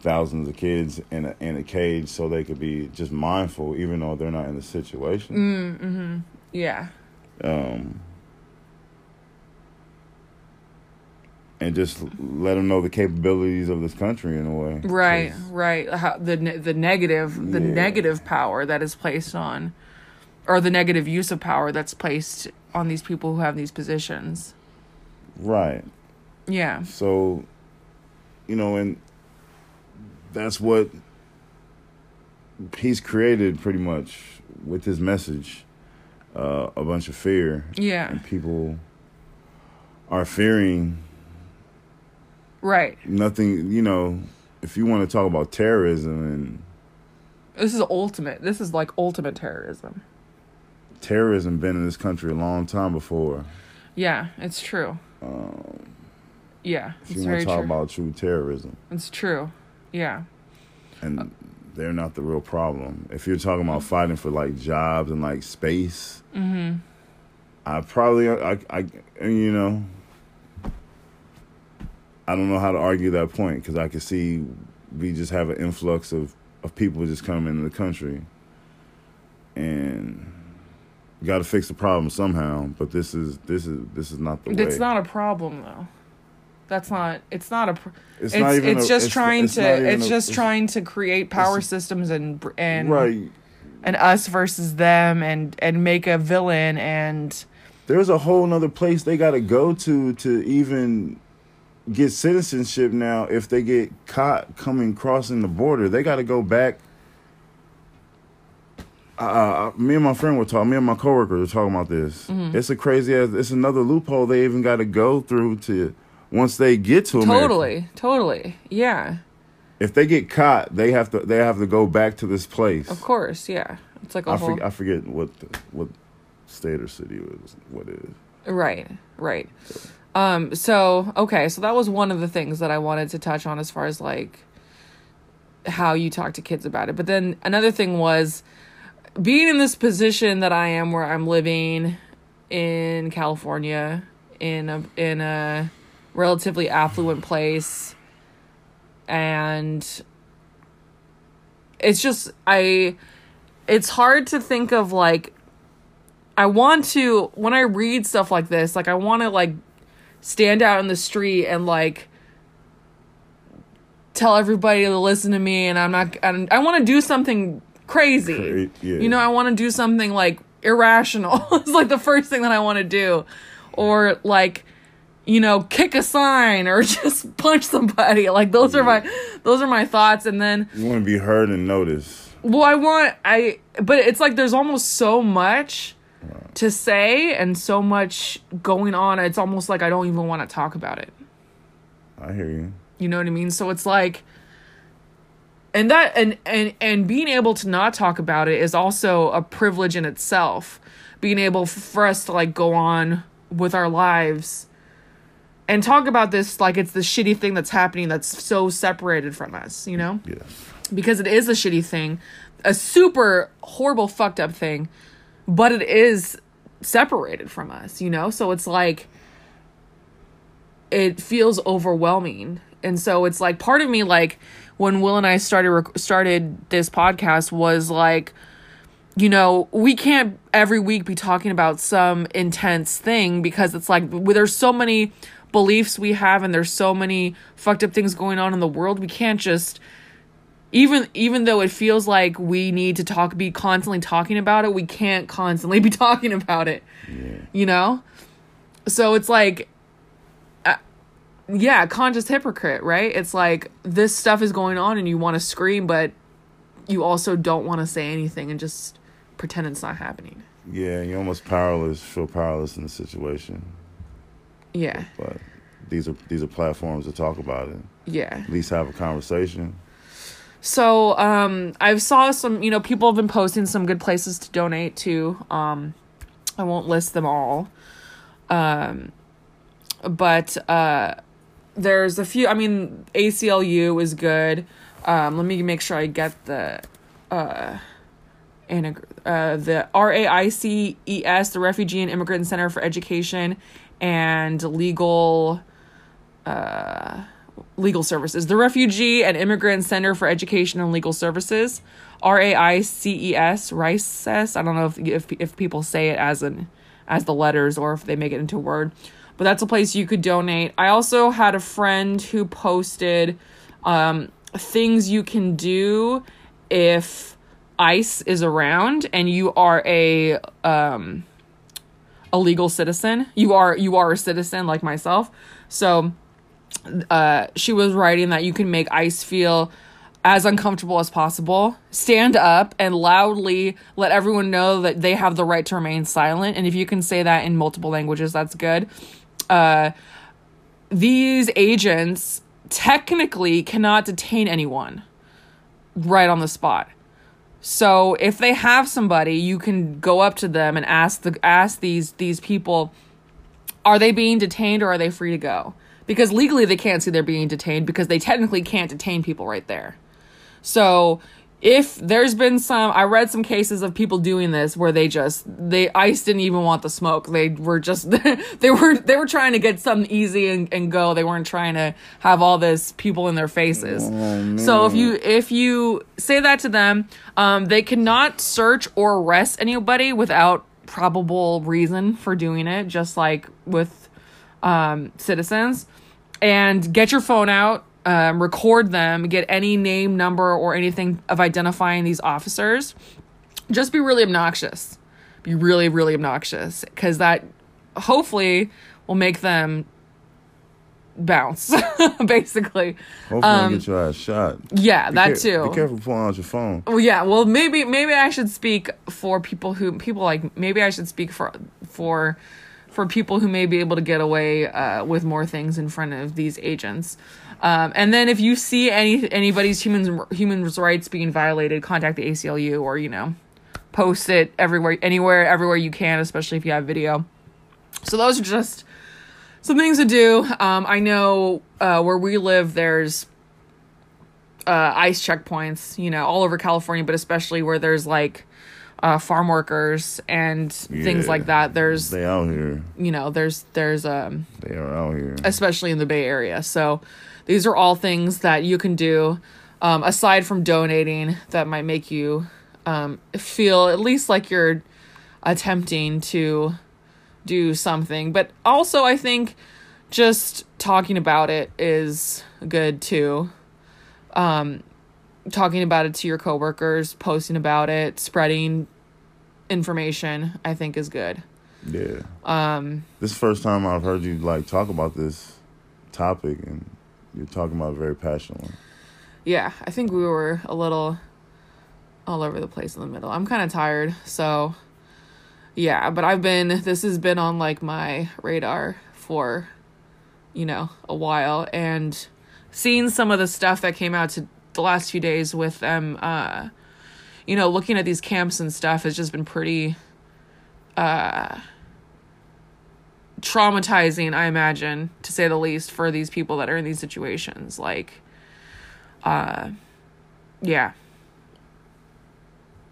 thousands of kids in a in a cage so they could be just mindful, even though they're not in the situation. Mm-hmm. Yeah. Um, and just let them know the capabilities of this country in a way. Right, right. How, the the negative the Yeah. negative power that is placed on, or the negative use of power that's placed on these people who have these positions. Right. Yeah, So, you know, and that's what he's created pretty much with his message uh, a bunch of fear. yeah, And people are fearing right. nothing, you know, if you want to talk about terrorism and This is ultimate. This is like ultimate terrorism. terrorism been in this country a long time before. Yeah, it's true. Um, yeah, If you want to talk true. about true terrorism. it's true. Yeah, and they're not the real problem. If you're talking about fighting for like jobs and like space, Mm-hmm. I probably I I you know I don't know how to argue that point because I can see we just have an influx of of people just coming into the country, and got to fix the problem somehow. But this is this is this is not the way. it's not a problem though. That's not. It's not a. Pr- It's it's not even it's a- just it's- trying it's to. It's a- just it's- trying to create power systems and and right. and us versus them and and make a villain and there's a whole nother place they got to go to to even get citizenship now if they get caught coming crossing the border they got to go back uh, uh, me and my friend were talking me and my coworker were talking about this Mm-hmm. it's a crazy ass it's another loophole they even got to go through to once they get to America. totally, totally, yeah, if they get caught they have to they have to go back to this place of course, yeah. It's like a I, whole forget, I forget what the, what state or city it was what it is right, right. Um. So okay, so that was one of the things that I wanted to touch on as far as like how you talk to kids about it. But then another thing was being in this position that I am, where I'm living in California in a in a relatively affluent place, and it's just I. It's hard to think of like. I want to when I read stuff like this, like I want to like stand out in the street and like tell everybody to listen to me and I'm not and I want to do something crazy. Cra- yeah. You know, I want to do something like irrational. [LAUGHS] it's like the first thing that I want to do or like you know, kick a sign or [LAUGHS] just punch somebody. Like those are my those are my thoughts and then you want to be heard and noticed well, I want I but it's like there's almost so much to say and so much going on. It's almost like I don't even want to talk about it. I hear you. You know what I mean? So it's like and that and and and being able to not talk about it is also a privilege in itself. Being able for us to like go on with our lives and talk about this like it's the shitty thing that's happening that's so separated from us, you know? Yes. because it is a shitty thing, a super horrible fucked up thing, but it is separated from us, you know? So it's like it feels overwhelming. And so it's like part of me like when Will and I started rec- started this podcast was like you know, we can't every week be talking about some intense thing because it's like there's so many beliefs we have and there's so many fucked up things going on in the world. We can't just even even though it feels like we need to talk be constantly talking about it, we can't constantly [LAUGHS] be talking about it. You know? So it's like uh, yeah, conscious hypocrite, right? It's like this stuff is going on and you want to scream but you also don't want to say anything and just pretend it's not happening. Yeah, you're almost powerless, feel powerless in the situation. Yeah. But these are these are platforms to talk about it. Yeah. At least have a conversation. So, um, I've saw some, you know, people have been posting some good places to donate to. Um, I won't list them all. Um, but, uh, there's a few, I mean, ACLU is good. Um, let me make sure I get the, uh, and uh, the RAICES, the Refugee and Immigrant Center for Education and Legal uh, Legal Services, the Refugee and Immigrant Center for Education and Legal Services, R A I C E S, RICES. I don't know if, if if people say it as an as the letters or if they make it into word, but that's a place you could donate. I also had a friend who posted um, things you can do if ICE is around and you are a um, a legal citizen. You are you are a citizen like myself. So uh, she was writing that you can make ICE feel as uncomfortable as possible. Stand up and loudly let everyone know that they have the right to remain silent. And if you can say that in multiple languages, that's good. Uh, these agents technically cannot detain anyone right on the spot. So if they have somebody, you can go up to them and ask the ask these these people, are they being detained or are they free to go? Because legally they can't see they're being detained because they technically can't detain people right there. So if there's been some i read some cases of people doing this where they just they ice didn't even want the smoke. They were just [LAUGHS] they were they were trying to get something easy and, and go. They weren't trying to have all this people in their faces. Oh, so if you if you say that to them um, they cannot search or arrest anybody without probable reason for doing it just like with um, citizens and get your phone out um, record them get any name number or anything of identifying these officers just be really obnoxious be really really obnoxious because that hopefully will make them bounce [LAUGHS] basically Hopefully, um, get your ass shot. yeah Be that too Be careful pulling out your phone. well, yeah. Well, maybe maybe I should speak for people who people like. Maybe I should speak for for for people who may be able to get away uh, with more things in front of these agents. Um, and then if you see any anybody's human human rights being violated, contact the ACLU or you know post it everywhere, anywhere, everywhere you can, especially if you have video. So those are just some things to do. Um, I know uh, where we live, there's uh, ice checkpoints, you know, all over California, but especially where there's like uh, farm workers and things like that. There's, They out here. you know, there's there's um, They are out here. especially in the Bay Area. So these are all things that you can do um, aside from donating that might make you um, feel at least like you're attempting to do something. But also, I think just talking about it is good too. Um, talking about it to your coworkers, posting about it, spreading information, I think is good. Yeah. Um, This first time I've heard you like talk about this topic, and you're talking about it very passionately. yeah, I think we were a little all over the place in the middle. I'm kind of tired, so yeah, but I've been this has been on like my radar for you know, a while and seeing some of the stuff that came out to the last few days with them uh you know, looking at these camps and stuff has just been pretty uh traumatizing, I imagine, to say the least, for these people that are in these situations. Like, uh, yeah.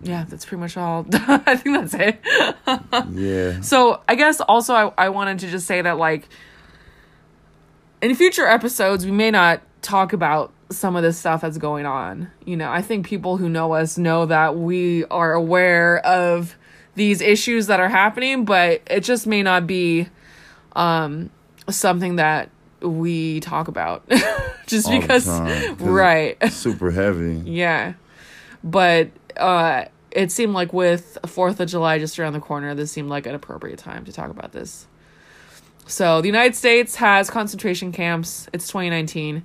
Yeah, that's pretty much all. [LAUGHS] I think that's it. [LAUGHS] Yeah. So I guess also I, I wanted to just say that like in future episodes we may not talk about some of this stuff that's going on. You know, I think people who know us know that we are aware of these issues that are happening, but it just may not be um something that we talk about [LAUGHS] just All because time, right [LAUGHS] super heavy. yeah. But uh it seemed like with 4th of July just around the corner, this seemed like an appropriate time to talk about this. So, the United States has concentration camps. It's 2019.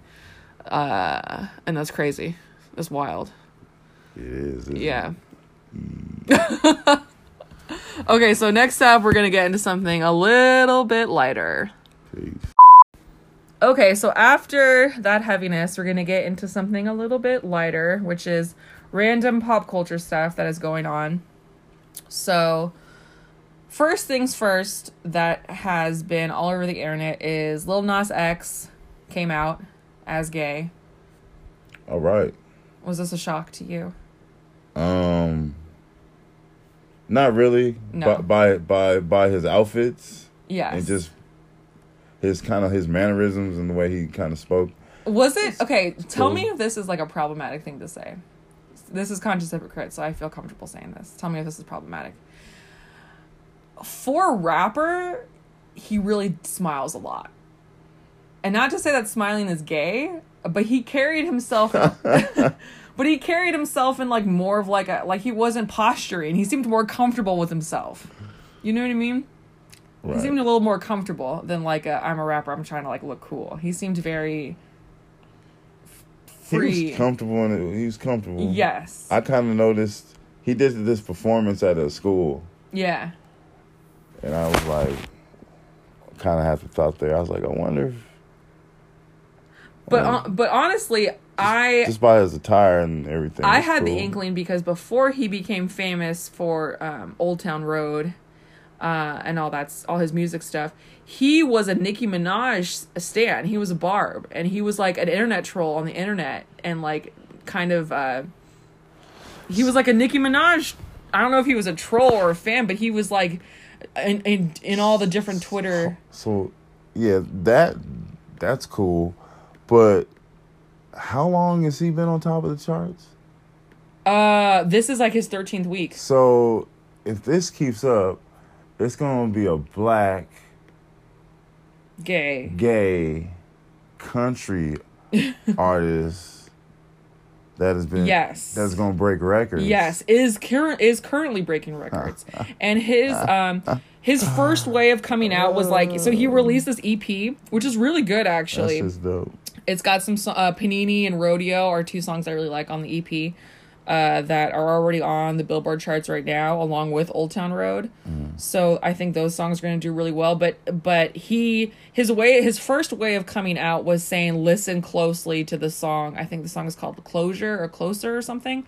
Uh and that's crazy. That's wild. It is. Yeah. it? [LAUGHS] okay, so next up we're going to get into something a little bit lighter. Peace. Okay, so after that heaviness, we're going to get into something a little bit lighter, which is random pop culture stuff that is going on. So, first things first that has been all over the internet is Lil Nas X came out as gay. All right. Was this a shock to you? Um, Not really. No. By by by by his outfits Yes. and just his kind of his mannerisms and the way he kind of spoke. Was it okay? Tell cool. me if this is like a problematic thing to say. This is conscious hypocrite, so I feel comfortable saying this. Tell me if this is problematic. For a rapper, he really smiles a lot, and not to say that smiling is gay, but he carried himself. [LAUGHS] but he carried himself in like more of like a like he wasn't posturing. He seemed more comfortable with himself. You know what I mean? Right. He seemed a little more comfortable than like a, I'm a rapper. I'm trying to like look cool. He seemed very he free. was comfortable in it. He was comfortable. yes. I kind of noticed he did this performance at a school, yeah. and I was like, kind of had the thought there. I was like, I wonder if But Um, but honestly, I just by his attire and everything. I it's had the inkling because before he became famous for um, Old Town Road uh, and all that's all his music stuff, he was a Nicki Minaj stan. He was a barb, and he was like an internet troll on the internet, and like kind of uh, he was like a Nicki Minaj. I don't know if he was a troll or a fan, but he was like in in, in all the different Twitter. So, yeah, that that's cool, but how long has he been on top of the charts? Uh, this is like his thirteenth week. So, if this keeps up, it's gonna be a black Gay. gay country [LAUGHS] artist that has been Yes. that's gonna break records. Yes, is current is currently breaking records, [LAUGHS] and his um his first way of coming out was like so he released this EP, which is really good that's actually. just dope. It's got some uh, Panini and Rodeo are two songs I really like on the EP. Uh, that are already on the Billboard charts right now, along with Old Town Road. So I think those songs are going to do really well. But but he his way his first way of coming out was saying listen closely to the song. I think the song is called Closure or Closer or something.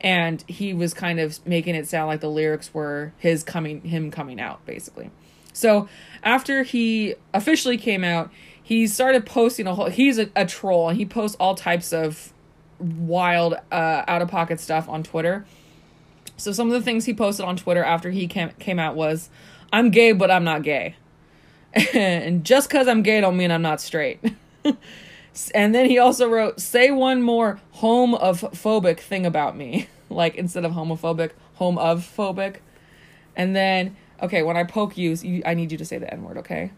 And he was kind of making it sound like the lyrics were his coming him coming out basically. So after he officially came out, he started posting a whole. He's a, a troll and he posts all types of wild, uh, out of pocket stuff on Twitter. So some of the things he posted on Twitter after he came came out was, "I'm gay, but I'm not gay," [LAUGHS] and just because I'm gay don't mean I'm not straight. [LAUGHS] and then he also wrote, "Say one more home of phobic thing about me," [LAUGHS] like instead of homophobic, home of phobic. And then, okay, when I poke you, you I need you to say the N word, okay?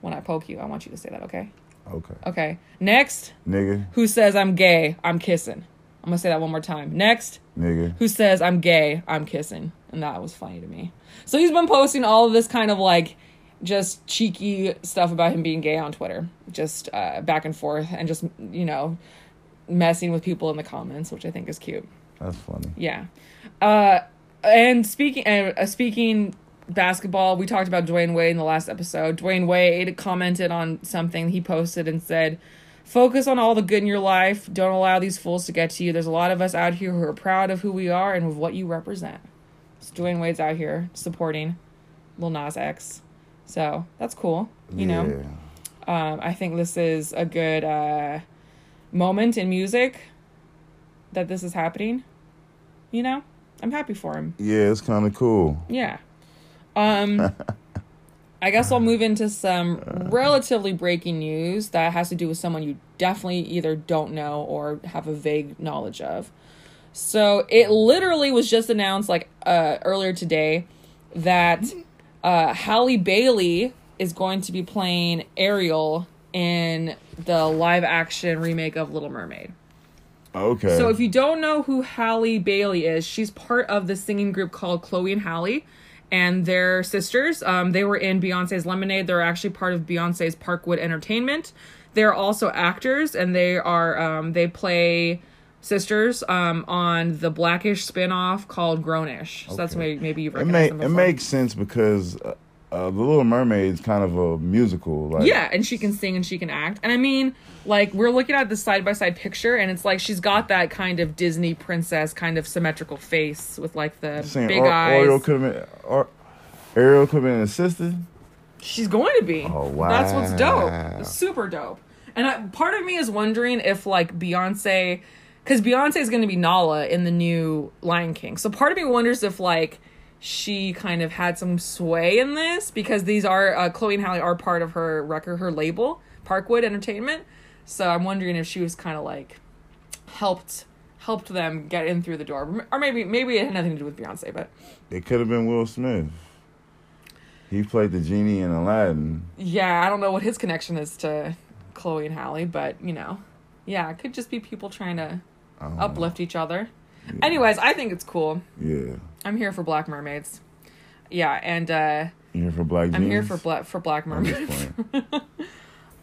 When I poke you, I want you to say that, okay? Okay, Okay. Next, nigga, who says I'm gay, I'm kissing. I'm gonna say that one more time. Next, nigga. who says I'm gay, I'm kissing. And that was funny to me. So he's been posting all of this kind of like just cheeky stuff about him being gay on Twitter, just uh, back and forth, and just, you know, messing with people in the comments, which I think is cute. That's funny. Yeah. Uh, and speaking uh, speaking basketball, we talked about Dwyane Wade in the last episode. Dwyane Wade commented on something he posted and said, "Focus on all the good in your life. Don't allow these fools to get to you. There's a lot of us out here who are proud of who we are and of what you represent." So Dwyane Wade's out here supporting Lil Nas X, so that's cool. You know. Um, I think this is a good uh, moment in music that this is happening. You know, I'm happy for him. Yeah, it's kind of cool. Yeah. Um, [LAUGHS] I guess I'll move into some relatively breaking news that has to do with someone you definitely either don't know or have a vague knowledge of. So it literally was just announced like uh, earlier today that uh, Halle Bailey is going to be playing Ariel in the live action remake of Little Mermaid. Okay. So if you don't know who Halle Bailey is, she's part of the singing group called Chloe and Halle, and they're sisters. Um, they were in Beyonce's Lemonade. They're actually part of Beyonce's Parkwood Entertainment. They're also actors, and they are um, they play sisters um, on the Blackish spinoff called Grownish. So that's maybe maybe you've it recognized make them it makes sense because uh, the Little Mermaid is kind of a musical. Like, Yeah, and she can sing and she can act. And I mean, like we're looking at the side by side picture, and it's like she's got that kind of Disney princess kind of symmetrical face with like the saying big eyes. Ariel could have been or Ariel could have been an assistant. She's going to be. Oh, wow, That's what's dope. Super dope. And I, part of me is wondering if like Beyonce, because Beyonce is going to be Nala in the new Lion King. So part of me wonders if like she kind of had some sway in this because these are uh, Chloe and Halle are part of her record, her label, Parkwood Entertainment. So I'm wondering if she was kind of like helped helped them get in through the door, or maybe maybe it had nothing to do with Beyonce, but It could have been Will Smith. He played the genie in Aladdin. yeah, I don't know what his connection is to Chloe and Halle, but you know, yeah, it could just be people trying to don't know. uplift each other. Anyways, I think it's cool. Yeah. I'm here for Black Mermaids. Yeah, and uh You here for Black I'm here for black for Black Mermaids. [LAUGHS]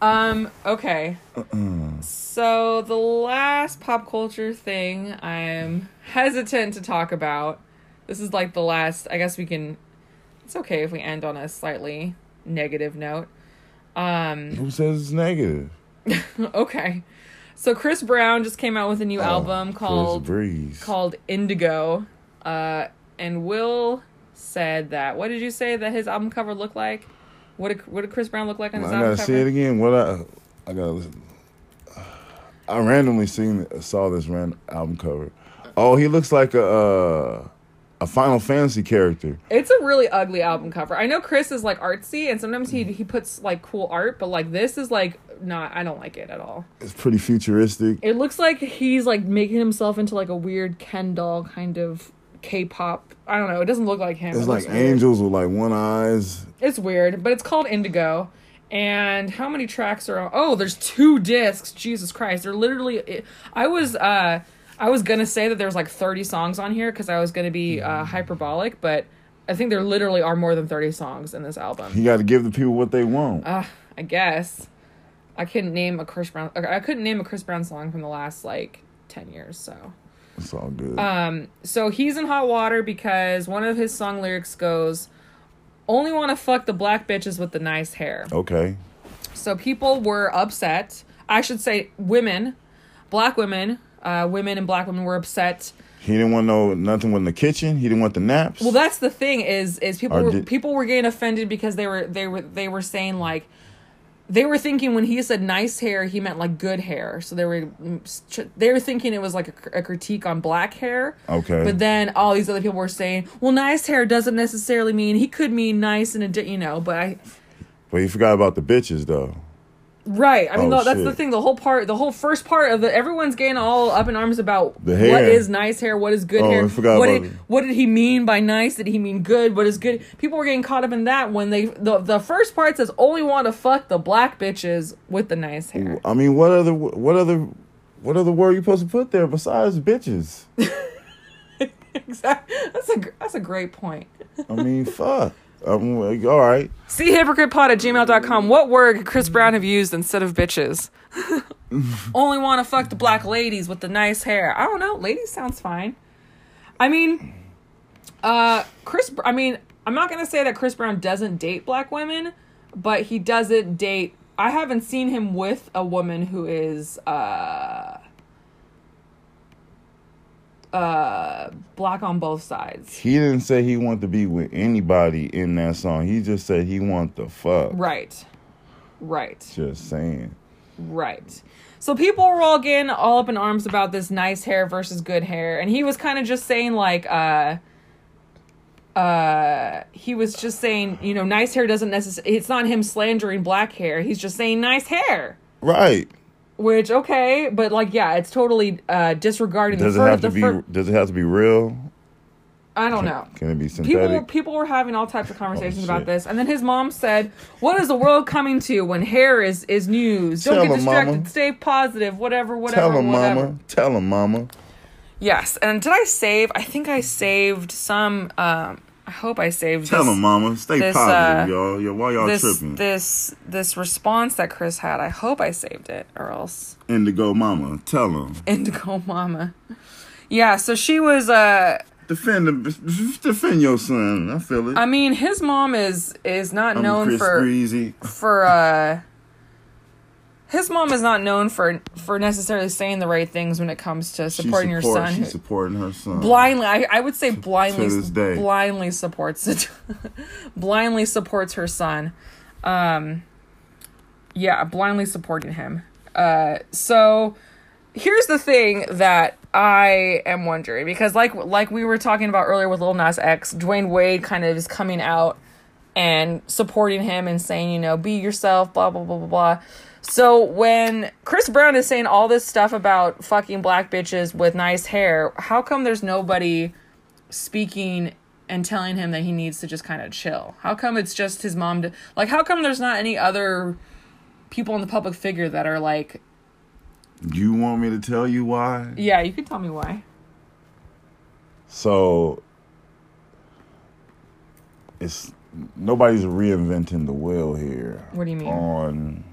Um, okay. So the last pop culture thing I'm hesitant to talk about. This is like the last I guess we can it's okay if we end on a slightly negative note. Um Who says it's negative? [LAUGHS] okay. So Chris Brown just came out with a new album Oh, Chris called Breeze. called Indigo. Uh and Will said that what did you say that his album cover looked like? What did, what did Chris Brown look like on his I gotta album see it again. What I I gotta listen. I randomly seen saw this random album cover. Oh, he looks like a uh, a Final Fantasy character. It's a really ugly album cover. I know Chris is like artsy, and sometimes he he puts like cool art, but like this is like not. I don't like it at all. It's pretty futuristic. It looks like he's like making himself into like a weird Ken doll kind of K-pop. I don't know. It doesn't look like him. It's It like looks weird. angels with like one eyes. It's weird, but it's called Indigo. And how many tracks are on? Oh, there's two discs. Jesus Christ. They're literally I was uh I was going to say that there's like 30 songs on here cuz I was going to be uh hyperbolic, but I think there literally are more than 30 songs in this album. You got to give the people what they want. Uh, I guess. I couldn't name a Chris Brown I couldn't name a Chris Brown song from the last like 10 years, so It's all good. um, so he's in hot water because one of his song lyrics goes, "Only want to fuck the black bitches with the nice hair." okay. So people were upset. I should say, women, black women, uh, women and black women were upset. He didn't want no nothing with the kitchen. He didn't want the naps. Well, that's the thing is is people Or were did- people were getting offended because they were they were they were saying like. They were thinking when he said nice hair, he meant like good hair. So they were mm, they were thinking it was like a, a critique on black hair. okay. But then all these other people were saying, "Well, nice hair doesn't necessarily mean he could mean nice and a di- you know." But I, but he forgot about the bitches though. Right? I mean, Oh, that's the thing. The whole part, the whole first part of the everyone's getting all up in arms about The what is nice hair, what is good Oh, hair. What about did it. what did he mean by nice? Did he mean good? What is good? People were getting caught up in that when they the the first part says only want to fuck the black bitches with the nice hair. I mean, what other what other what other word are you supposed to put there besides bitches? [LAUGHS] exactly. That's a that's a great point. I mean, fuck. I'm like, all right. See hypocrite.pod at gmail.com. What word could Chris Brown have used instead of bitches? [LAUGHS] Only want to fuck the black ladies with the nice hair. I don't know. Ladies sounds fine. I mean, uh, Chris, I mean, I'm not going to say that Chris Brown doesn't date black women, but he doesn't date. I haven't seen him with a woman who is, uh, uh, black on both sides. He didn't say he wanted to be with anybody in that song. He just said he want the fuck. Right. Right. Just saying. Right. So people were all getting all up in arms about this nice hair versus good hair, and he was kind of just saying like, uh, uh, he was just saying, you know, nice hair doesn't necessarily. It's not him slandering black hair. He's just saying nice hair. Right. Which okay, but like yeah, it's totally uh disregarding Does it the have to be? fir- does it have to be real? I don't know. Can it be People, synthetic? people were having all types of conversations Oh, about this, and then his mom said, "What is the world coming to when hair is is news? Don't Tell get distracted. mama. Stay positive. Whatever, whatever, Tell him, whatever." mama. Tell him, mama. Yes, and did I save? I think I saved some. Um, I hope I saved. Tell this, him, mama. Stay this, positive, uh, y'all. Yeah, why y'all This tripping? this this response that Chris had. I hope I saved it, or else Indigo, mama. Tell him. Indigo Mama. Yeah, so she was. Uh, Defend defend your son. I feel it. I mean, his mom is is not I'm known Chris for Breezy. for. uh his mom is not known for for necessarily saying the right things when it comes to supporting your son. She's supporting her son. blindly I, I would say blindly this day. blindly supports it [LAUGHS] blindly supports her son um yeah blindly supporting him uh so here's the thing that I am wondering because like like we were talking about earlier with Lil Nas X, Dwyane Wade kind of is coming out and supporting him and saying, you know, be yourself, blah blah blah blah blah. So when Chris Brown is saying all this stuff about fucking black bitches with nice hair, how come there's nobody speaking and telling him that he needs to just kind of chill? How come it's just his mom? To, like, how come there's not any other people in the public figure that are like, Do You want me to tell you why? yeah, you can tell me why. So it's nobody's reinventing the wheel here. What do you mean? On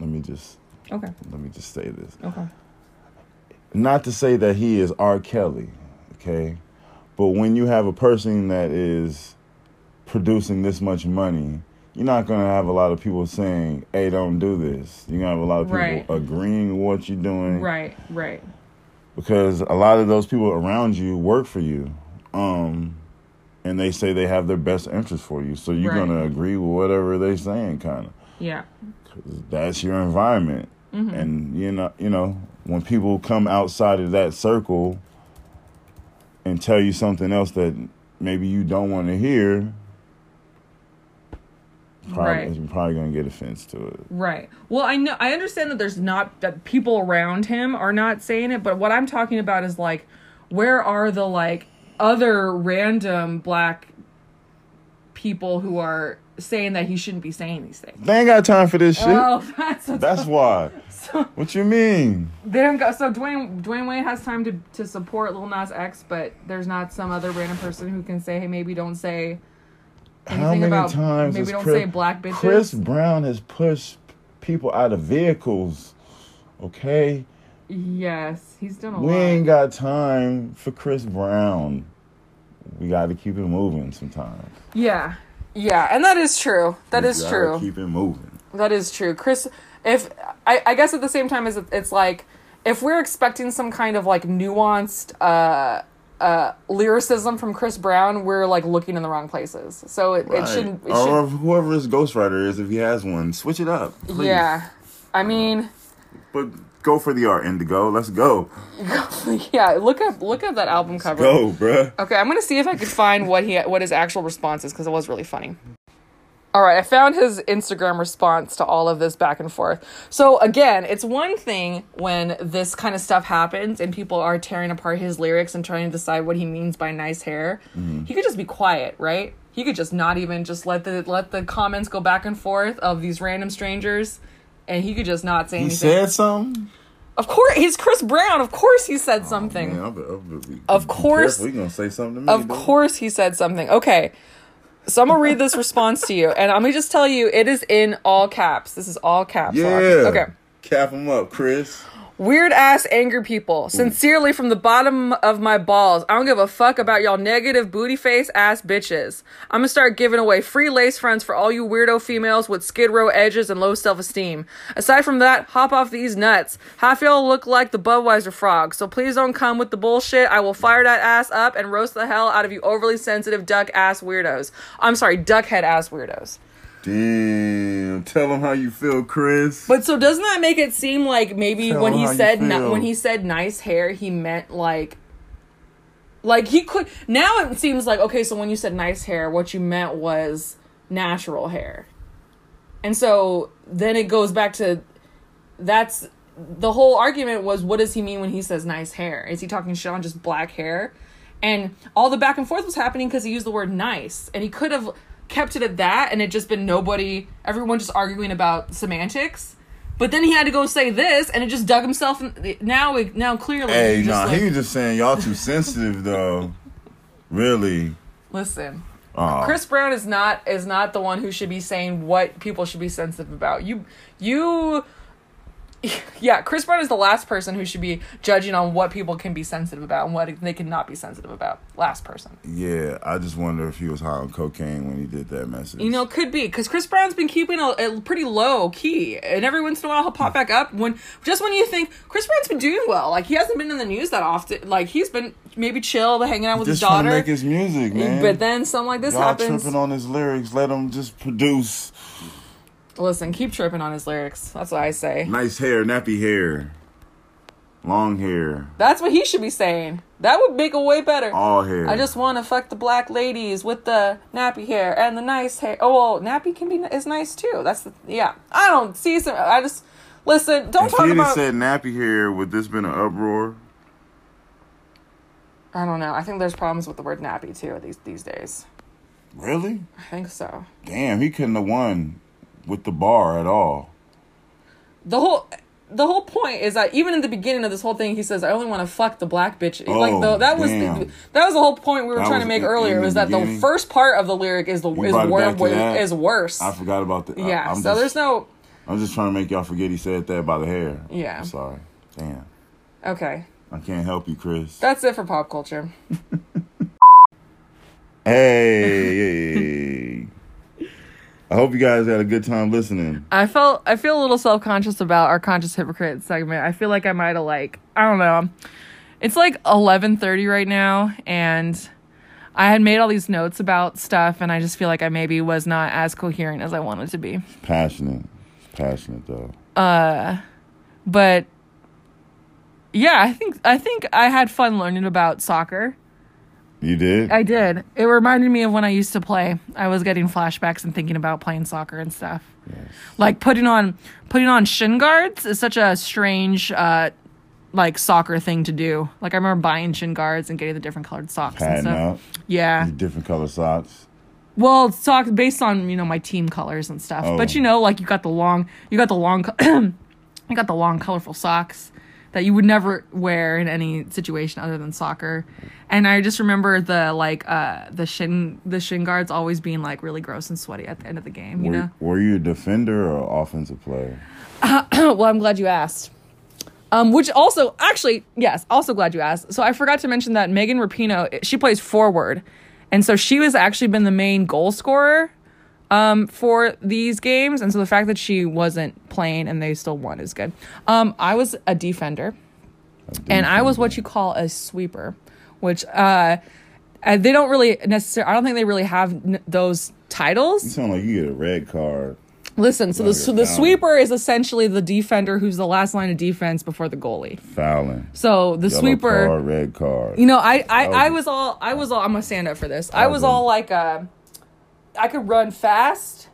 let me just Okay. let me just say this. Okay. Not to say that he is R. Kelly, okay? But when you have a person that is producing this much money, you're not gonna have a lot of people saying, "Hey, don't do this." You're gonna have a lot of people Right. agreeing with what you're doing, Right. Right. because a lot of those people around you work for you um and they say they have their best interest for you so you're Right. going to agree with whatever they're saying kind of Yeah. That's your environment Mm-hmm. and you know you know when people come outside of that circle and tell you something else that maybe you don't want to hear probably, Right. you're probably going to get offense to it Right. Well, I know I understand that there's not that people around him are not saying it, but what I'm talking about is like where are the like other random black people who are saying that he shouldn't be saying these things? they ain't got time for this shit Oh, [LAUGHS] that's that's why so what you mean they don't go. So Dwyane Dwyane Wade has time to to support Lil Nas X, but there's not some other random person who can say, hey, maybe don't say anything How many about times maybe don't Chris, say black bitches. Chris Brown has pushed people out of vehicles. Okay, Yes, he's done a we lot. ain't got time for Chris Brown. We got to keep it moving sometimes. Yeah. Yeah, and that is true. That We is true. Keep it moving. That is true. Chris, if I, I guess at the same time as it's like if we're expecting some kind of like nuanced uh uh lyricism from Chris Brown, we're like looking in the wrong places. So it, it shouldn't it or should, whoever his ghostwriter is, if he has one, switch it up. Please. Yeah. I mean, But go for the art, Indigo. Let's go. [LAUGHS] yeah, look up look up that album cover. Go, bruh. Okay, I'm gonna see if I could find what he what his actual response is because it was really funny. All right, I found his Instagram response to all of this back and forth. So again, it's one thing when this kind of stuff happens and people are tearing apart his lyrics and trying to decide what he means by nice hair. Mm-hmm. He could just be quiet, right? He could just not even just let the let the comments go back and forth of these random strangers, and he could just not say anything. He anything. said something. of course, he's Chris Brown. Of course, he said oh, something. Man, I'll be- I'll be- Of be course- careful. He gonna say something to me. Of dude. course he said something. Okay. So I'm gonna read this response to you, and I'm gonna just tell you it is in all caps. This is all caps. Yeah. Okay. Cap him up, Chris. Weird ass angry people. Mm. Sincerely from the bottom of my balls, I don't give a fuck about y'all negative booty face ass bitches. I'm gonna start giving away free lace fronts for all you weirdo females with skid row edges and low self esteem. Aside from that, hop off these nuts. Half y'all look like the Budweiser frog, so please don't come with the bullshit. I will fire that ass up and roast the hell out of you overly sensitive duck ass weirdos. I'm sorry, duck head ass weirdos. Damn. Tell him how you feel, Chris. But so doesn't that make it seem like maybe Tell when he said ni- when he said nice hair, he meant like like he could now it seems like okay, so when you said nice hair, what you meant was natural hair. And so then it goes back to that's the whole argument was what does he mean when he says nice hair? Is he talking shit on just black hair? And all the back and forth was happening because he used the word nice. And he could have kept it at that and it just been nobody, everyone just arguing about semantics. But then he had to go say this and it just dug himself in. Now, it- now clearly. Hey, nah, like, he was just saying y'all too sensitive though. Really. listen. Aw. Chris Brown is not is not the one who should be saying what people should be sensitive about. You you [LAUGHS] yeah, Chris Brown is the last person who should be judging on what people can be sensitive about and what they cannot be sensitive about. Last person. Yeah, I just wonder if he was high on cocaine when he did that message. You know, could be because Chris Brown's been keeping a, a pretty low key, and every once in a while he'll pop hmm. back up when just when you think Chris Brown's been doing well. Like he hasn't been in the news that often. Like he's been maybe chill, hanging out with just his daughter. to make his music, man. but then something like this y'all happens. tripping on his lyrics. Let him just produce. Listen, keep tripping on his lyrics. That's what I say. Nice hair, nappy hair. long hair, That's what he should be saying. That would make it way better. all hair. I just want to fuck the black ladies with the nappy hair and the nice hair. Oh, well, nappy can be is nice too. That's the yeah. I don't see some. I just listen. Don't if talk about. said nappy hair, would this been an uproar? I don't know. I think there's problems with the word nappy too these these days. Really? I think so. Damn, he couldn't have won with the bar at all. The whole the whole point is that even in the beginning of this whole thing, he says, "I only want to fuck the black bitch." like Oh, the, that was the, that was the whole point we were That trying to make in- earlier. in Was that the first part of the lyric is the You is wor- back to that? is worse. I forgot about the. Yeah. I'm so just, there's no. I'm just trying to make y'all forget he said that by the hair. Yeah. I'm sorry. Damn. Okay, I can't help you, Chris. that's it for pop culture. [LAUGHS] Hey. I hope you guys had a good time listening. I felt I feel a little self conscious about our conscious hypocrite segment. I feel like I might have like I don't know. It's like eleven thirty right now, and I had made all these notes about stuff, and I just feel like I maybe was not as coherent as I wanted to be. Passionate. Passionate though. Uh, but yeah, I think I think I had fun learning about soccer. You did? I did. It reminded me of when I used to play. I was getting flashbacks and thinking about playing soccer and stuff. Like putting on putting on shin guards is such a strange uh like soccer thing to do. Like I remember buying shin guards and getting the different colored socks and Padding stuff. out. Yeah. Different color socks. Well, socks based on, you know, my team colors and stuff. Oh. But you know, like you got the long you got the long [CLEARS THROAT] you got the long colorful socks that you would never wear in any situation other than soccer. And I just remember the like uh the shin the shin guards always being like really gross and sweaty at the end of the game, you Were, know? were you a defender or offensive player? [CLEARS THROAT] well, I'm glad you asked. Um, which also, actually, yes, also glad you asked. So I forgot to mention that Megan Rapinoe, she plays forward, and so she was actually been the main goal scorer, um, for these games, and so the fact that she wasn't playing and they still won is good. Um, I was a defender, and I was what you call a sweeper, which uh, uh, they don't really necessarily. I don't think they really have n- those You titles. sound like you get a red card. Listen, so the, so the sweeper is essentially the defender who's the last line of defense before the goalie. Fouling. So the Yellow sweeper, card, red card. you know, I I, was- I was all I was all I'm gonna stand up for this. I was was- all like uh, I could run fast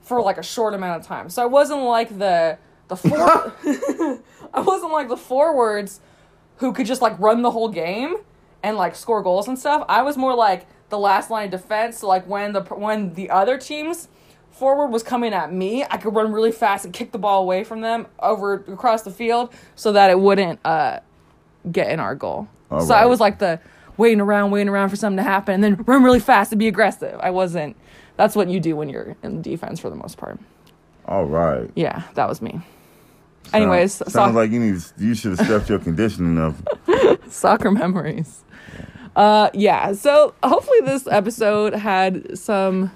for like a short amount of time. So I wasn't like the the [LAUGHS] for, I wasn't like the forwards who could just like run the whole game and like score goals and stuff. I was more like the last line of defense. So like when the when the other teams forward was coming at me, I could run really fast and kick the ball away from them over across the field so that it wouldn't uh get in our goal. All so I was like the waiting around, waiting around for something to happen, and then run really fast and be aggressive. I wasn't. That's what you do when you're in defense for the most part. All right. Yeah, that was me. Anyways, sounds, so- like you need. You should have stepped your conditioning up. [LAUGHS] soccer memories. Uh, yeah. So hopefully this episode had some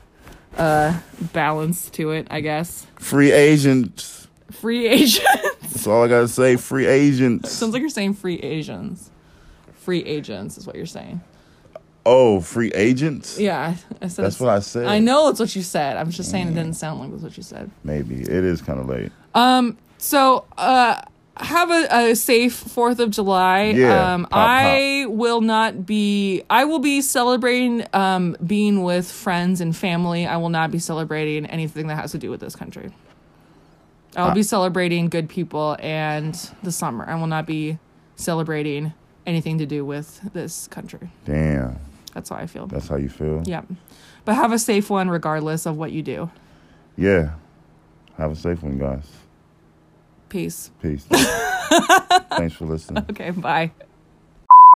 uh balance to it. I guess Free agents. free agents. That's all I gotta say. Free agents. Sounds like you're saying free Asians. Free agents is what you're saying. Oh, free agents. Yeah, I said That's what I said. I know it's what you said. I'm just saying it didn't sound like that's what you said. Maybe it is kind of late. Um. So, uh, have a, a safe Fourth of July. Yeah, Um. pop, pop. I will not be. I will be celebrating. Um. Being with friends and family. I will not be celebrating anything that has to do with this country. I will Ah. be celebrating good people and the summer. I will not be celebrating anything to do with this country. Damn, That's how I feel. that's how you feel. Yeah. But have a safe one regardless of what you do. Yeah. Have a safe one, guys. Peace. Peace. [LAUGHS] Thanks for listening. Okay, bye.